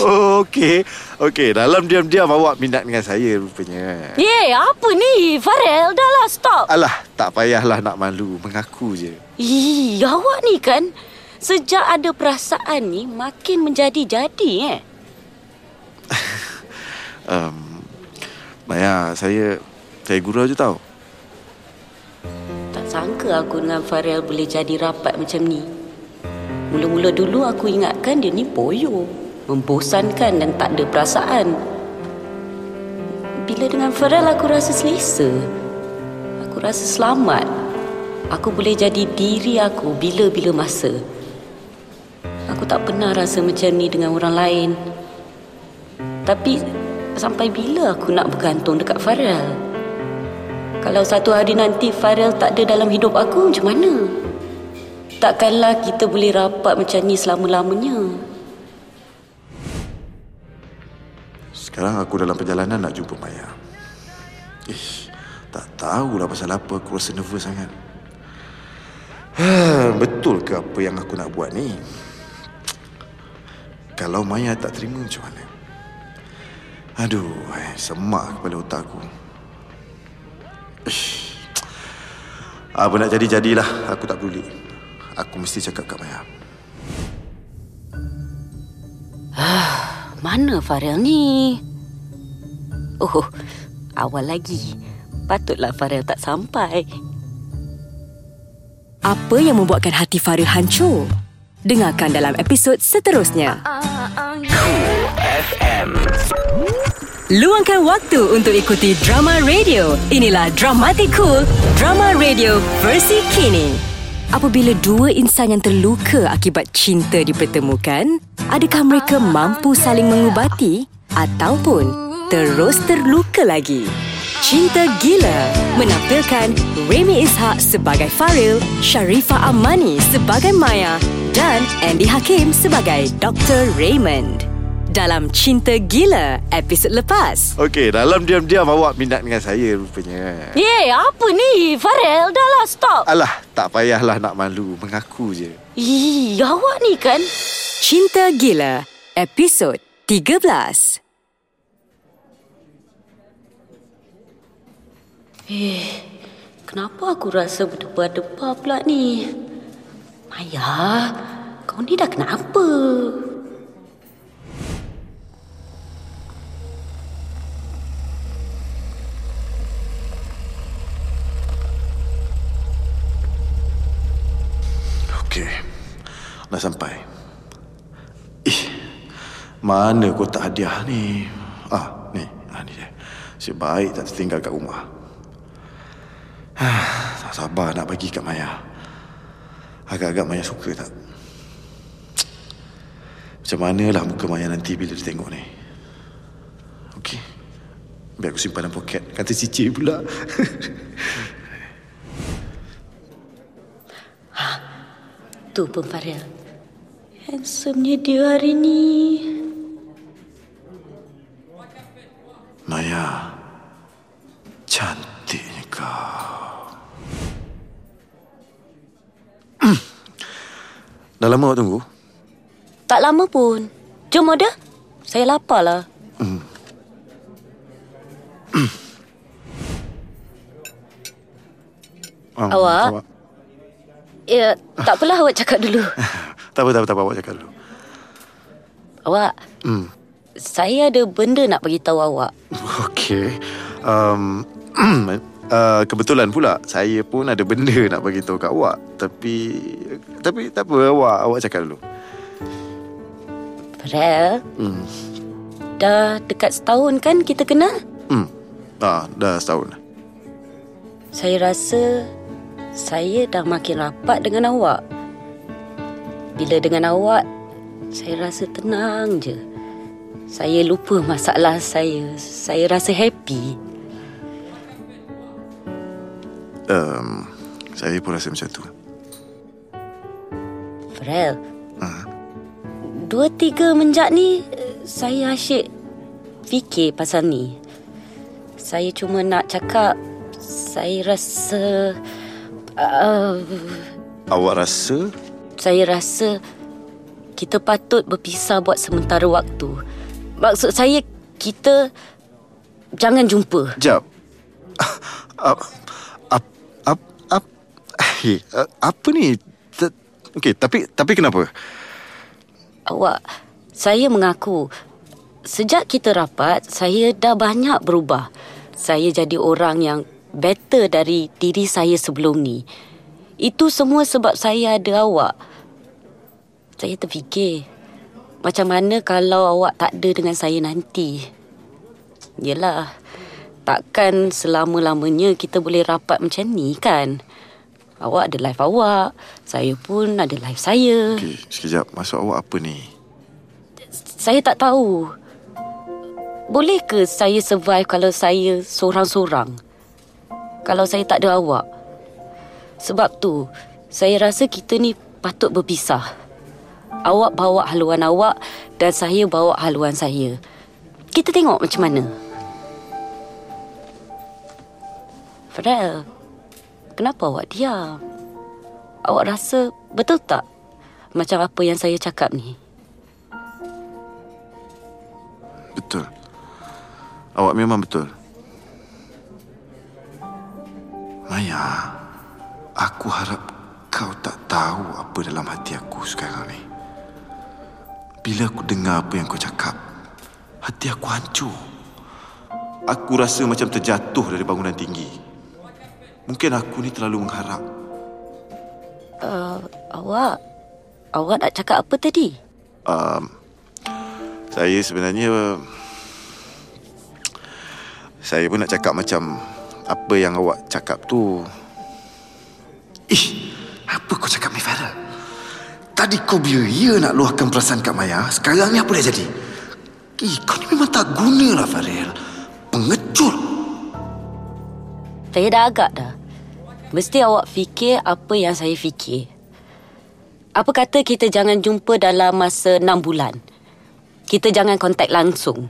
oh, <laughs> okey. Okey, dalam diam-diam awak minat dengan saya rupanya. Ye, apa ni? Farel, dah lah stop. Alah, tak payahlah nak malu. Mengaku je. Ih, awak ni kan sejak ada perasaan ni makin menjadi-jadi eh. <laughs> Um, Maya, saya saya gurau je tau. Sangka aku dengan Farel boleh jadi rapat macam ni. Mula-mula dulu aku ingatkan dia ni boyo, membosankan dan tak ada perasaan. Bila dengan Farel aku rasa selesa. Aku rasa selamat. Aku boleh jadi diri aku bila-bila masa. Aku tak pernah rasa macam ni dengan orang lain. Tapi sampai bila aku nak bergantung dekat Farel? Kalau satu hari nanti Farel tak ada dalam hidup aku, macam mana? Takkanlah kita boleh rapat macam ni selama-lamanya. Sekarang aku dalam perjalanan nak jumpa Maya. Ish, tak tahulah pasal apa aku rasa nervous sangat. Ha, betul ke apa yang aku nak buat ni? Kalau Maya tak terima macam mana? Aduh, eh, semak kepala otak aku. Apa nak jadi-jadilah, aku tak peduli. Aku mesti cakap kat Maya. Mana Farel ni? Oh, awal lagi. Patutlah Farel tak sampai. Apa yang membuatkan hati Faril hancur? Dengarkan dalam episod seterusnya. FM. Luangkan waktu untuk ikuti drama radio. Inilah Dramatic Cool, drama radio versi kini. Apabila dua insan yang terluka akibat cinta dipertemukan, adakah mereka mampu saling mengubati ataupun terus terluka lagi? Cinta Gila menampilkan Remy Ishak sebagai Faril, Sharifah Amani sebagai Maya dan Andy Hakim sebagai Dr. Raymond. Dalam Cinta Gila episod lepas. Okey, dalam diam-diam awak minat dengan saya rupanya. Ye, apa ni? Farel, dah lah stop. Alah, tak payahlah nak malu. Mengaku je. Ih, awak ni kan Cinta Gila episod 13. Kenapa aku rasa berdebar-debar pula ni? Maya, kau ni dah kenapa? Okey. Dah sampai. Ih. Mana kotak hadiah ni? Ah, ni. Ah, ni dia. Nasib baik tak tertinggal kat rumah. Ah, <sighs> tak sabar nak bagi kat Maya. Agak-agak Maya suka tak? Macam manalah muka Maya nanti bila dia tengok ni. Okey. Biar aku simpan dalam poket. Kata cicit pula. <laughs> Tu pun Farel. Handsome-nya dia hari ni. Maya. Cantiknya kau. Dah lama awak tunggu? Tak lama pun. Jom order. Saya lapar lah. Ah, Awak? Ya, tak apalah awak cakap dulu. <laughs> Tak apa, tak apa, tak apa. Awak cakap dulu. Awak, Hmm. saya ada benda nak bagi tahu awak. Okey. Um, <clears throat> uh, kebetulan pula saya pun ada benda <laughs> nak bagi tahu kat awak. Tapi tapi tak apa awak awak cakap dulu. Farel, Hmm. dah dekat setahun kan kita kenal? Hmm. Ah, dah setahun. Saya rasa saya dah makin rapat dengan awak. Bila dengan awak, saya rasa tenang je. Saya lupa masalah saya. Saya rasa happy. Um, saya pun rasa macam tu. Farel, Ah. dua tiga menjak ni, saya asyik fikir pasal ni. Saya cuma nak cakap Saya rasa uh, Awak rasa? Saya rasa Kita patut berpisah buat sementara waktu. Maksud saya Kita Jangan jumpa. Jap. Ap, ap, ap, ap, hey, uh, apa ni? Okey, tapi tapi kenapa? Awak Saya mengaku Sejak kita rapat Saya dah banyak berubah. Saya jadi orang yang Better dari diri saya sebelum ni Itu semua sebab saya ada awak Saya terfikir Macam mana kalau awak tak ada dengan saya nanti Yelah Takkan selama-lamanya kita boleh rapat macam ni kan Awak ada life awak Saya pun ada life saya Okey, sekejap. Maksud awak apa ni? Saya tak tahu. Boleh ke saya survive kalau saya seorang-seorang? Kalau saya tak ada awak? Sebab tu, saya rasa kita ni patut berpisah. Awak bawa haluan awak dan saya bawa haluan saya. Kita tengok macam mana. Farel, kenapa awak diam? Awak rasa betul tak macam apa yang saya cakap ni? Betul. Awak memang betul. Maya, aku harap kau tak tahu apa dalam hati aku sekarang ni. Bila aku dengar apa yang kau cakap, hati aku hancur. Aku rasa macam terjatuh dari bangunan tinggi. Mungkin aku ni terlalu mengharap. Uh, awak Awak nak cakap apa tadi? Um, saya sebenarnya saya pun nak cakap macam apa yang awak cakap tu. Ih, apa kau cakap ni Farah? Tadi kau bila ya nak luahkan perasaan kat Maya, sekarang ni apa dah jadi? Ih, kau ni memang tak guna lah Farel. Pengecut. Saya dah agak dah Mesti awak fikir apa yang saya fikir Apa kata kita jangan jumpa dalam masa 6 bulan Kita jangan kontak langsung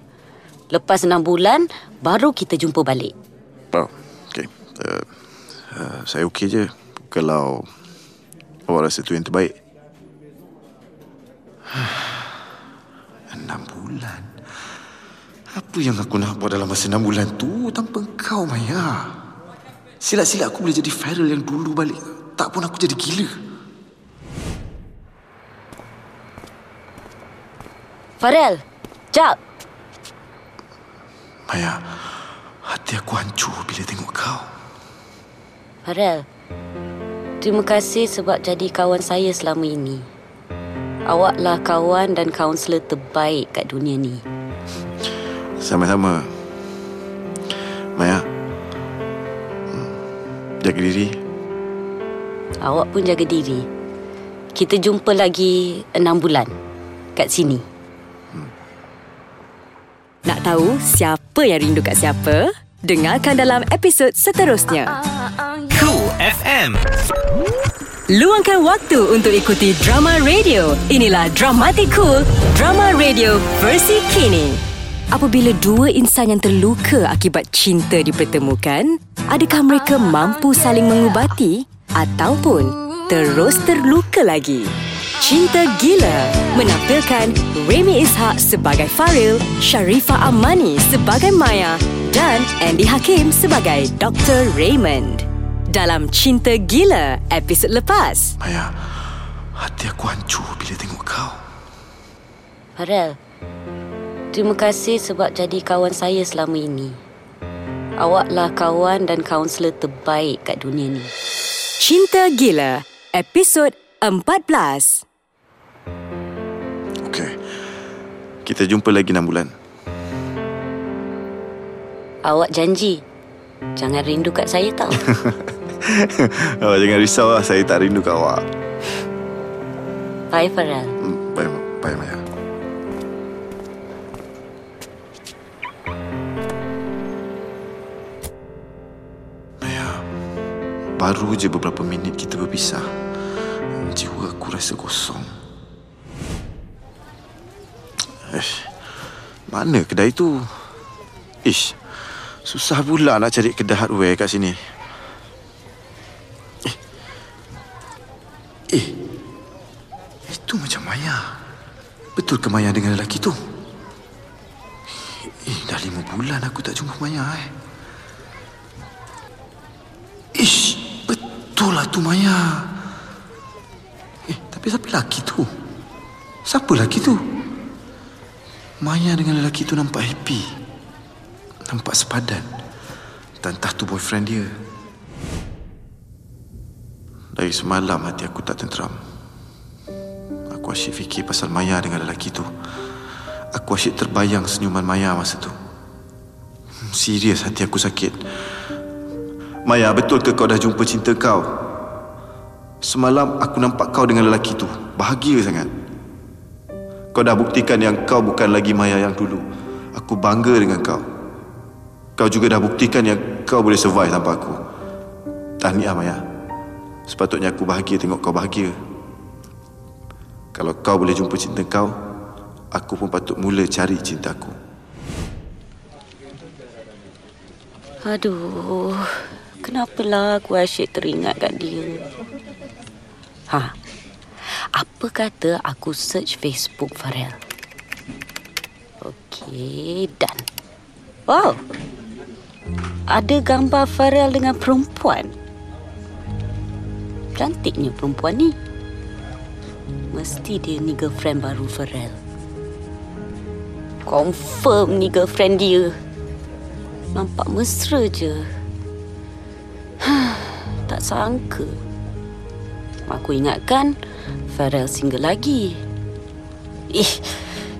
Lepas 6 bulan Baru kita jumpa balik Oh. Uh, uh, saya okey je kalau awak rasa tu yang terbaik. <sighs> Enam bulan. Apa yang aku nak buat dalam masa enam bulan tu tanpa kau, Maya? Silat-silat aku boleh jadi Feral yang dulu balik. Tak pun aku jadi gila. Farel Jap Maya, hati aku hancur bila tengok kau. Farel Terima kasih sebab jadi kawan saya selama ini Awaklah kawan dan kaunselor terbaik kat dunia ni Sama-sama. Maya, jaga diri. Awak pun jaga diri Kita jumpa lagi 6 bulan Kat sini Nak tahu siapa yang rindu kat siapa? Dengarkan dalam episod seterusnya. Cool FM. Luangkan waktu untuk ikuti drama radio. Inilah Dramatic Cool, drama radio versi kini. Apabila dua insan yang terluka akibat cinta dipertemukan, adakah mereka mampu saling mengubati ataupun terus terluka lagi? Cinta Gila menampilkan Remy Ishak sebagai Faril, Sharifah Amani sebagai Maya dan Andy Hakim sebagai Dr. Raymond. Dalam Cinta Gila episod lepas. Maya, hati aku hancur bila tengok kau. Farel Terima kasih sebab jadi kawan saya selama ini Awaklah kawan dan kaunselor terbaik kat dunia ni Cinta Gila episod 14. Okey. Kita jumpa lagi enam bulan. Awak janji Jangan rindu kat saya tau <laughs> <laughs> awak jangan risau lah. Saya tak rindu kat awak. Bye Farel Hmm, Bye, bye Maya. Maya, baru je beberapa minit kita berpisah. Jiwa aku rasa kosong. Eh, mana kedai tu? Ish, Susah pula nak cari kedai hardware kat sini. Eh. Itu macam Maya. Betul ke Maya dengan lelaki tu? Eh, dah lima bulan aku tak jumpa Maya eh. Ish, betul lah tu Maya. Eh, tapi siapa lelaki tu? Siapa lelaki tu? Maya dengan lelaki tu nampak happy. Nampak sepadan. Dan entah tu boyfriend dia. Dari semalam hati aku tak tenteram. Aku asyik fikir pasal Maya dengan lelaki tu. Aku asyik terbayang senyuman Maya masa tu. Hmm, Serius hati aku sakit. Maya, betul ke kau dah jumpa cinta kau? Semalam aku nampak kau dengan lelaki tu. Bahagia sangat. Kau dah buktikan yang kau bukan lagi Maya yang dulu. Aku bangga dengan kau. Kau juga dah buktikan yang kau boleh survive tanpa aku. Tahniah Maya. Sepatutnya aku bahagia tengok kau bahagia. Kalau kau boleh jumpa cinta kau, aku pun patut mula cari cintaku. Aduh, kenapalah aku asyik teringat kat dia. Ha, apa kata aku search Facebook Farel? Okey, done. Wow, ada gambar Farel dengan perempuan. Cantiknya perempuan ni. Mesti dia ni girlfriend baru Farel. Confirm ni girlfriend dia. Nampak mesra je. <sighs> tak sangka. Aku ingatkan Farel single lagi. Eh,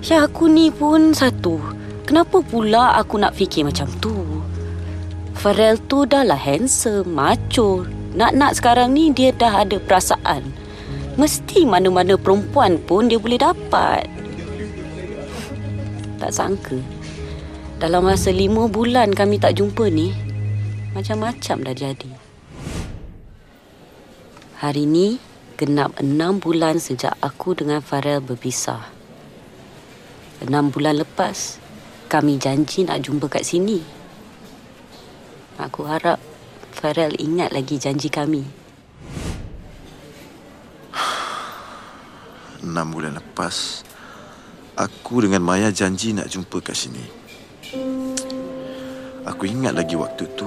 ya aku ni pun satu. Kenapa pula aku nak fikir macam tu? Farel tu dah lah handsome, macho. Nak-nak sekarang ni dia dah ada perasaan. Mesti mana-mana perempuan pun dia boleh dapat. Tak sangka. Dalam masa lima bulan kami tak jumpa ni, macam-macam dah jadi. Hari ni, genap enam bulan sejak aku dengan Farel berpisah. Enam bulan lepas, kami janji nak jumpa kat sini. Aku harap Farel ingat lagi janji kami. Enam bulan lepas, aku dengan Maya janji nak jumpa kat sini. Aku ingat lagi waktu tu,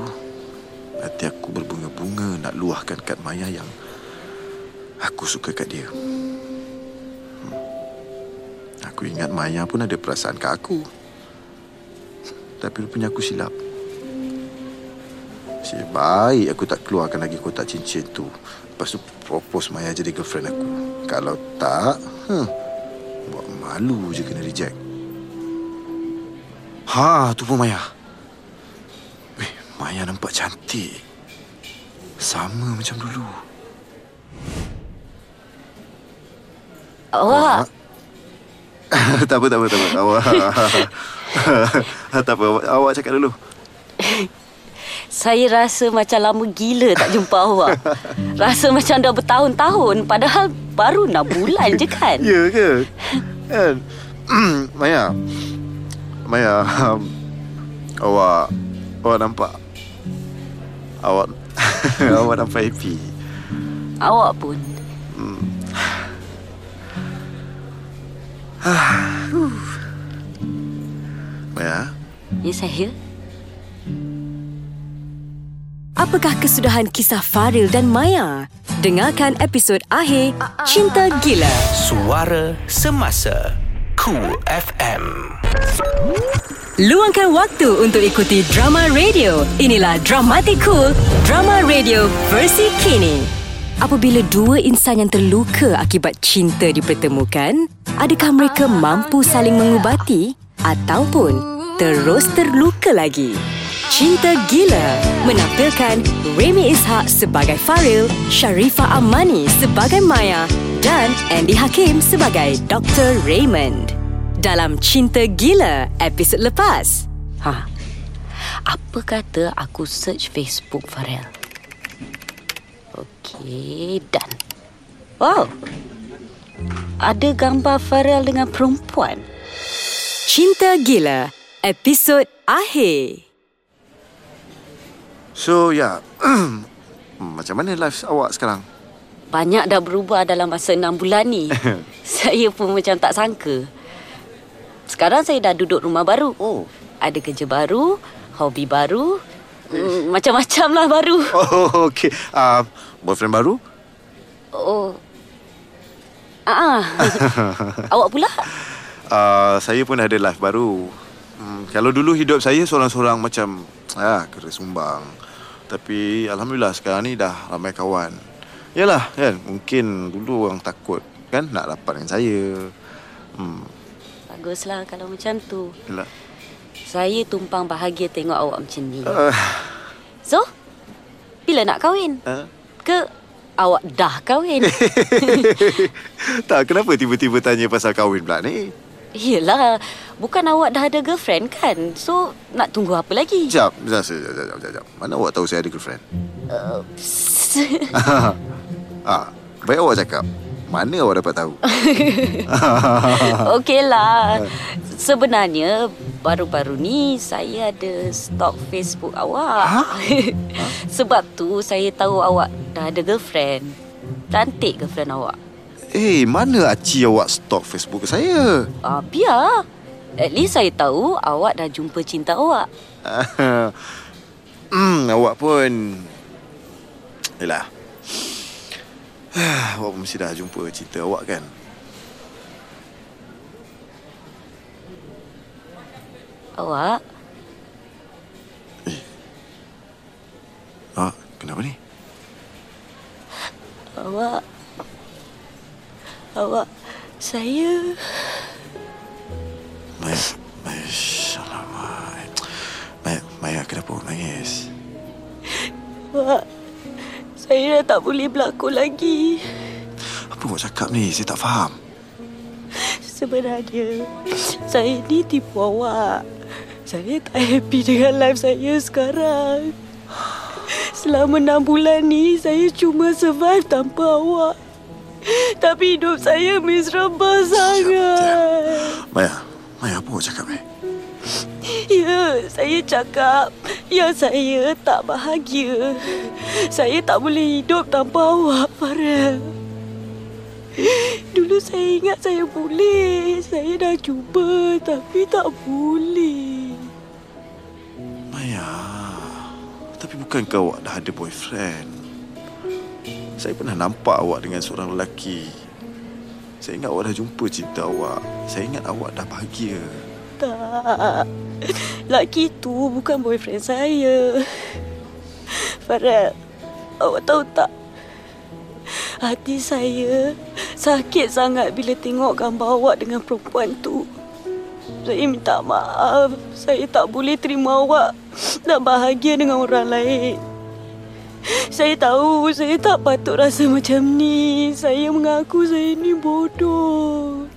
hati aku berbunga-bunga nak luahkan kat Maya yang aku suka kat dia. Hmm. Aku ingat Maya pun ada perasaan kat aku. Tapi rupanya aku silap. Si baik aku tak keluarkan lagi kotak cincin tu. Lepas tu propose Maya jadi girlfriend aku. Kalau tak, huh, buat malu je kena reject. Ha, tu pun Maya. Eh, Maya nampak cantik. Sama macam dulu. Awak, <laughs> tak apa, tak apa, tak apa. Awak. <laughs> tak apa, awak cakap dulu. Saya rasa macam lama gila tak jumpa <laughs> awak. Rasa macam dah bertahun-tahun padahal baru 6 bulan je kan? <laughs> Ya ke? Kan? <clears throat> Maya. Maya. Um, awak awak nampak awak <laughs> awak nampak happy. Awak pun. <sighs> Maya. Ya saya. Apakah kesudahan kisah Faril dan Maya? Dengarkan episod akhir Cinta Gila. Suara Semasa Cool FM Luangkan waktu untuk ikuti drama radio. Inilah Dramatic Cool, drama radio versi kini. Apabila dua insan yang terluka akibat cinta dipertemukan, adakah mereka mampu saling mengubati ataupun terus terluka lagi? Cinta Gila menampilkan Remy Ishak sebagai Faril, Sharifah Amani sebagai Maya dan Andy Hakim sebagai Dr. Raymond. Dalam Cinta Gila episod lepas. Ha. Apa kata aku search Facebook Farel? Okey, done. Wow. Ada gambar Farel dengan perempuan. Cinta Gila episod akhir. So, ya. <clears throat> Macam mana life awak sekarang? Banyak dah berubah dalam masa enam bulan ni. <laughs> saya pun macam tak sangka. Sekarang saya dah duduk rumah baru. Oh. Ada kerja baru, hobi baru, mm, macam-macam lah baru. <laughs> Oh, okey. Uh, boyfriend baru? Oh. Ah. <laughs> Awak pula? Uh, saya pun ada life baru. Hmm, kalau dulu hidup saya seorang-seorang macam ah, kena sumbang. Tapi Alhamdulillah sekarang ni dah ramai kawan. Yalah kan, mungkin dulu orang takut kan nak dapat dengan saya. Hmm, Baguslah kalau macam tu. yalah. Saya tumpang bahagia tengok awak macam ni. Uh, So, bila nak kahwin? uh, Ke awak dah kahwin? <laughs> tak, kenapa tiba-tiba tanya pasal kahwin pula ni? Yelah, bukan awak dah ada girlfriend kan? So, nak tunggu apa lagi? Sekejap, sekejap, sekejap, sekejap, sekejap. Mana awak tahu saya ada girlfriend? Uh, <laughs> ah, baik awak cakap. Mana awak dapat tahu? <laughs> Okeylah. <laughs> Sebenarnya baru-baru ni saya ada stalk Facebook awak. Sebab tu saya tahu awak dah ada girlfriend. Cantik girlfriend awak. Eh, mana Aci awak stalk Facebook saya? Ah, biar. At least saya tahu awak dah jumpa cinta awak. <laughs> hmm, awak pun... Yelah. <sighs> awak pun mesti dah jumpa cinta awak kan? Awak? Ah, kenapa ni? Awak? Awak? Saya... Maya, Maya, alamak. Maya, Maya kenapa awak nangis? Awak... Saya dah tak boleh berlakon lagi. Apa awak cakap ni? Saya tak faham. Sebenarnya Saya ni tipu awak Saya tak happy dengan life saya sekarang Selama enam bulan ni Saya cuma survive tanpa awak Tapi hidup saya miserable sangat Maya, Maya apa awak cakap ni? Ya, saya cakap Yang saya tak bahagia Saya tak boleh hidup tanpa awak, Farel Dulu saya ingat saya boleh. Saya dah cuba tapi tak boleh. Maya, tapi bukankah awak dah ada boyfriend? Saya pernah nampak awak dengan seorang lelaki. Saya ingat awak dah jumpa cinta awak. Saya ingat awak dah bahagia. Tak. Laki tu bukan boyfriend saya. Farel, awak tahu tak? Hati saya sakit sangat bila tengok gambar awak dengan perempuan tu. Saya minta maaf. Saya tak boleh terima awak nak bahagia dengan orang lain. <laughs> Saya tahu saya tak patut rasa macam ni. Saya mengaku saya ni bodoh.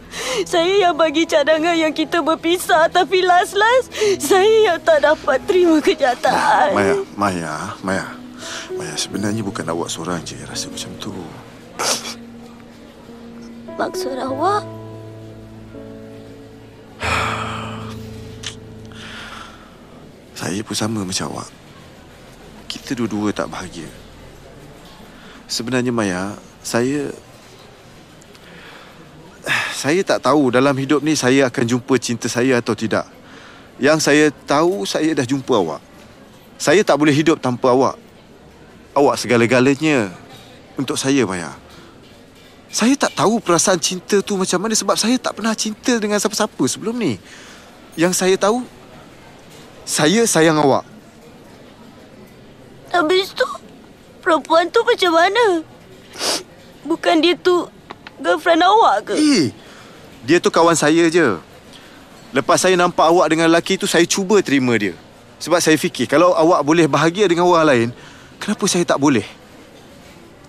Saya yang bagi cadangan yang kita berpisah tapi last-last saya yang tak dapat terima kenyataan. Maya, Maya, Maya. Maya, sebenarnya bukan awak seorang je yang rasa macam tu. <sighs> Maksud awak? <sighs> Saya pun sama macam awak. Kita dua-dua tak bahagia. Sebenarnya Maya, saya saya tak tahu dalam hidup ni saya akan jumpa cinta saya atau tidak. Yang saya tahu saya dah jumpa awak. Saya tak boleh hidup tanpa awak. Awak segala-galanya untuk saya Maya. Saya tak tahu perasaan cinta tu macam mana sebab saya tak pernah cinta dengan siapa-siapa sebelum ni. Yang saya tahu saya sayang awak. Habis tu perempuan tu macam mana? Bukan dia tu girlfriend awak ke? Eh, dia tu kawan saya je. Lepas saya nampak awak dengan lelaki tu, saya cuba terima dia. Sebab saya fikir, kalau awak boleh bahagia dengan orang lain, kenapa saya tak boleh?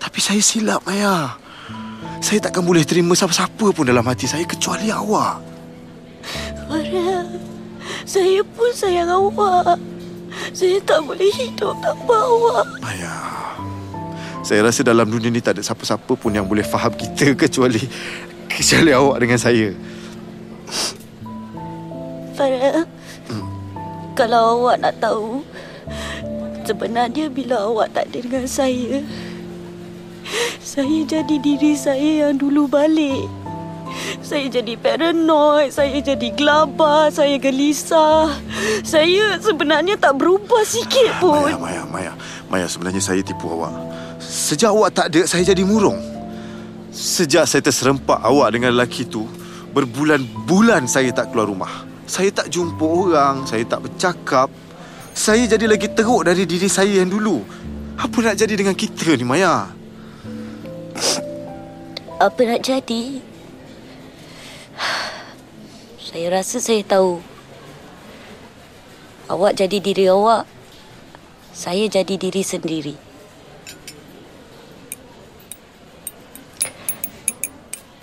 Tapi saya silap, Maya. Saya takkan boleh terima siapa-siapa pun dalam hati saya kecuali awak. Farah, saya pun sayang awak. Saya tak boleh hidup tanpa awak. Maya, saya rasa dalam dunia ni tak ada siapa-siapa pun yang boleh faham kita <laughs> kecuali kecuali awak dengan saya. Farah, kalau awak nak tahu, Sebenarnya bila awak tak ada dengan saya Saya jadi diri saya yang dulu balik Saya jadi paranoid Saya jadi gelabah Saya gelisah Saya sebenarnya tak berubah sikit pun Maya, Maya, Maya. Maya, sebenarnya saya tipu awak. Sejak awak tak ada, saya jadi murung. Sejak saya terserempak awak dengan lelaki tu, berbulan-bulan saya tak keluar rumah. Saya tak jumpa orang, saya tak bercakap. Saya jadi lagi teruk dari diri saya yang dulu. Apa nak jadi dengan kita ni, Maya? Apa nak jadi? Saya rasa saya tahu. Awak jadi diri awak. Saya jadi diri sendiri.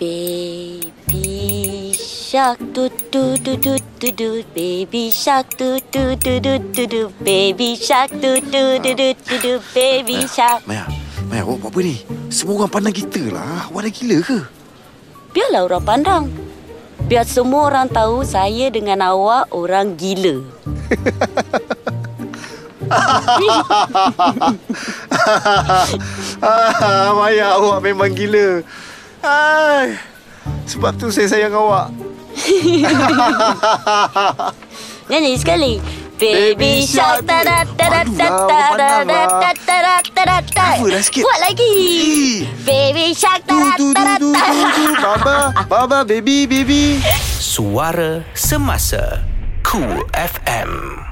Baby shark do do do do do do baby shark do do do do do do baby shark do do do do do do baby shark Maya, Maya, awak buat apa ni? Semua orang pandang kita lah. Awak dah gila ke? Biarlah orang pandang. Biar semua orang tahu saya dengan awak orang gila. Ah, Maya, awak memang gila. Ai, sebab tu saya sayang awak. <laughs> Nyanyi sekali. Baby shark ta da da da da da da da da da da da da sikit. Buat lagi. Baby shark ta da da da da. Baba, Baba, baby, baby. Suara Semasa Cool FM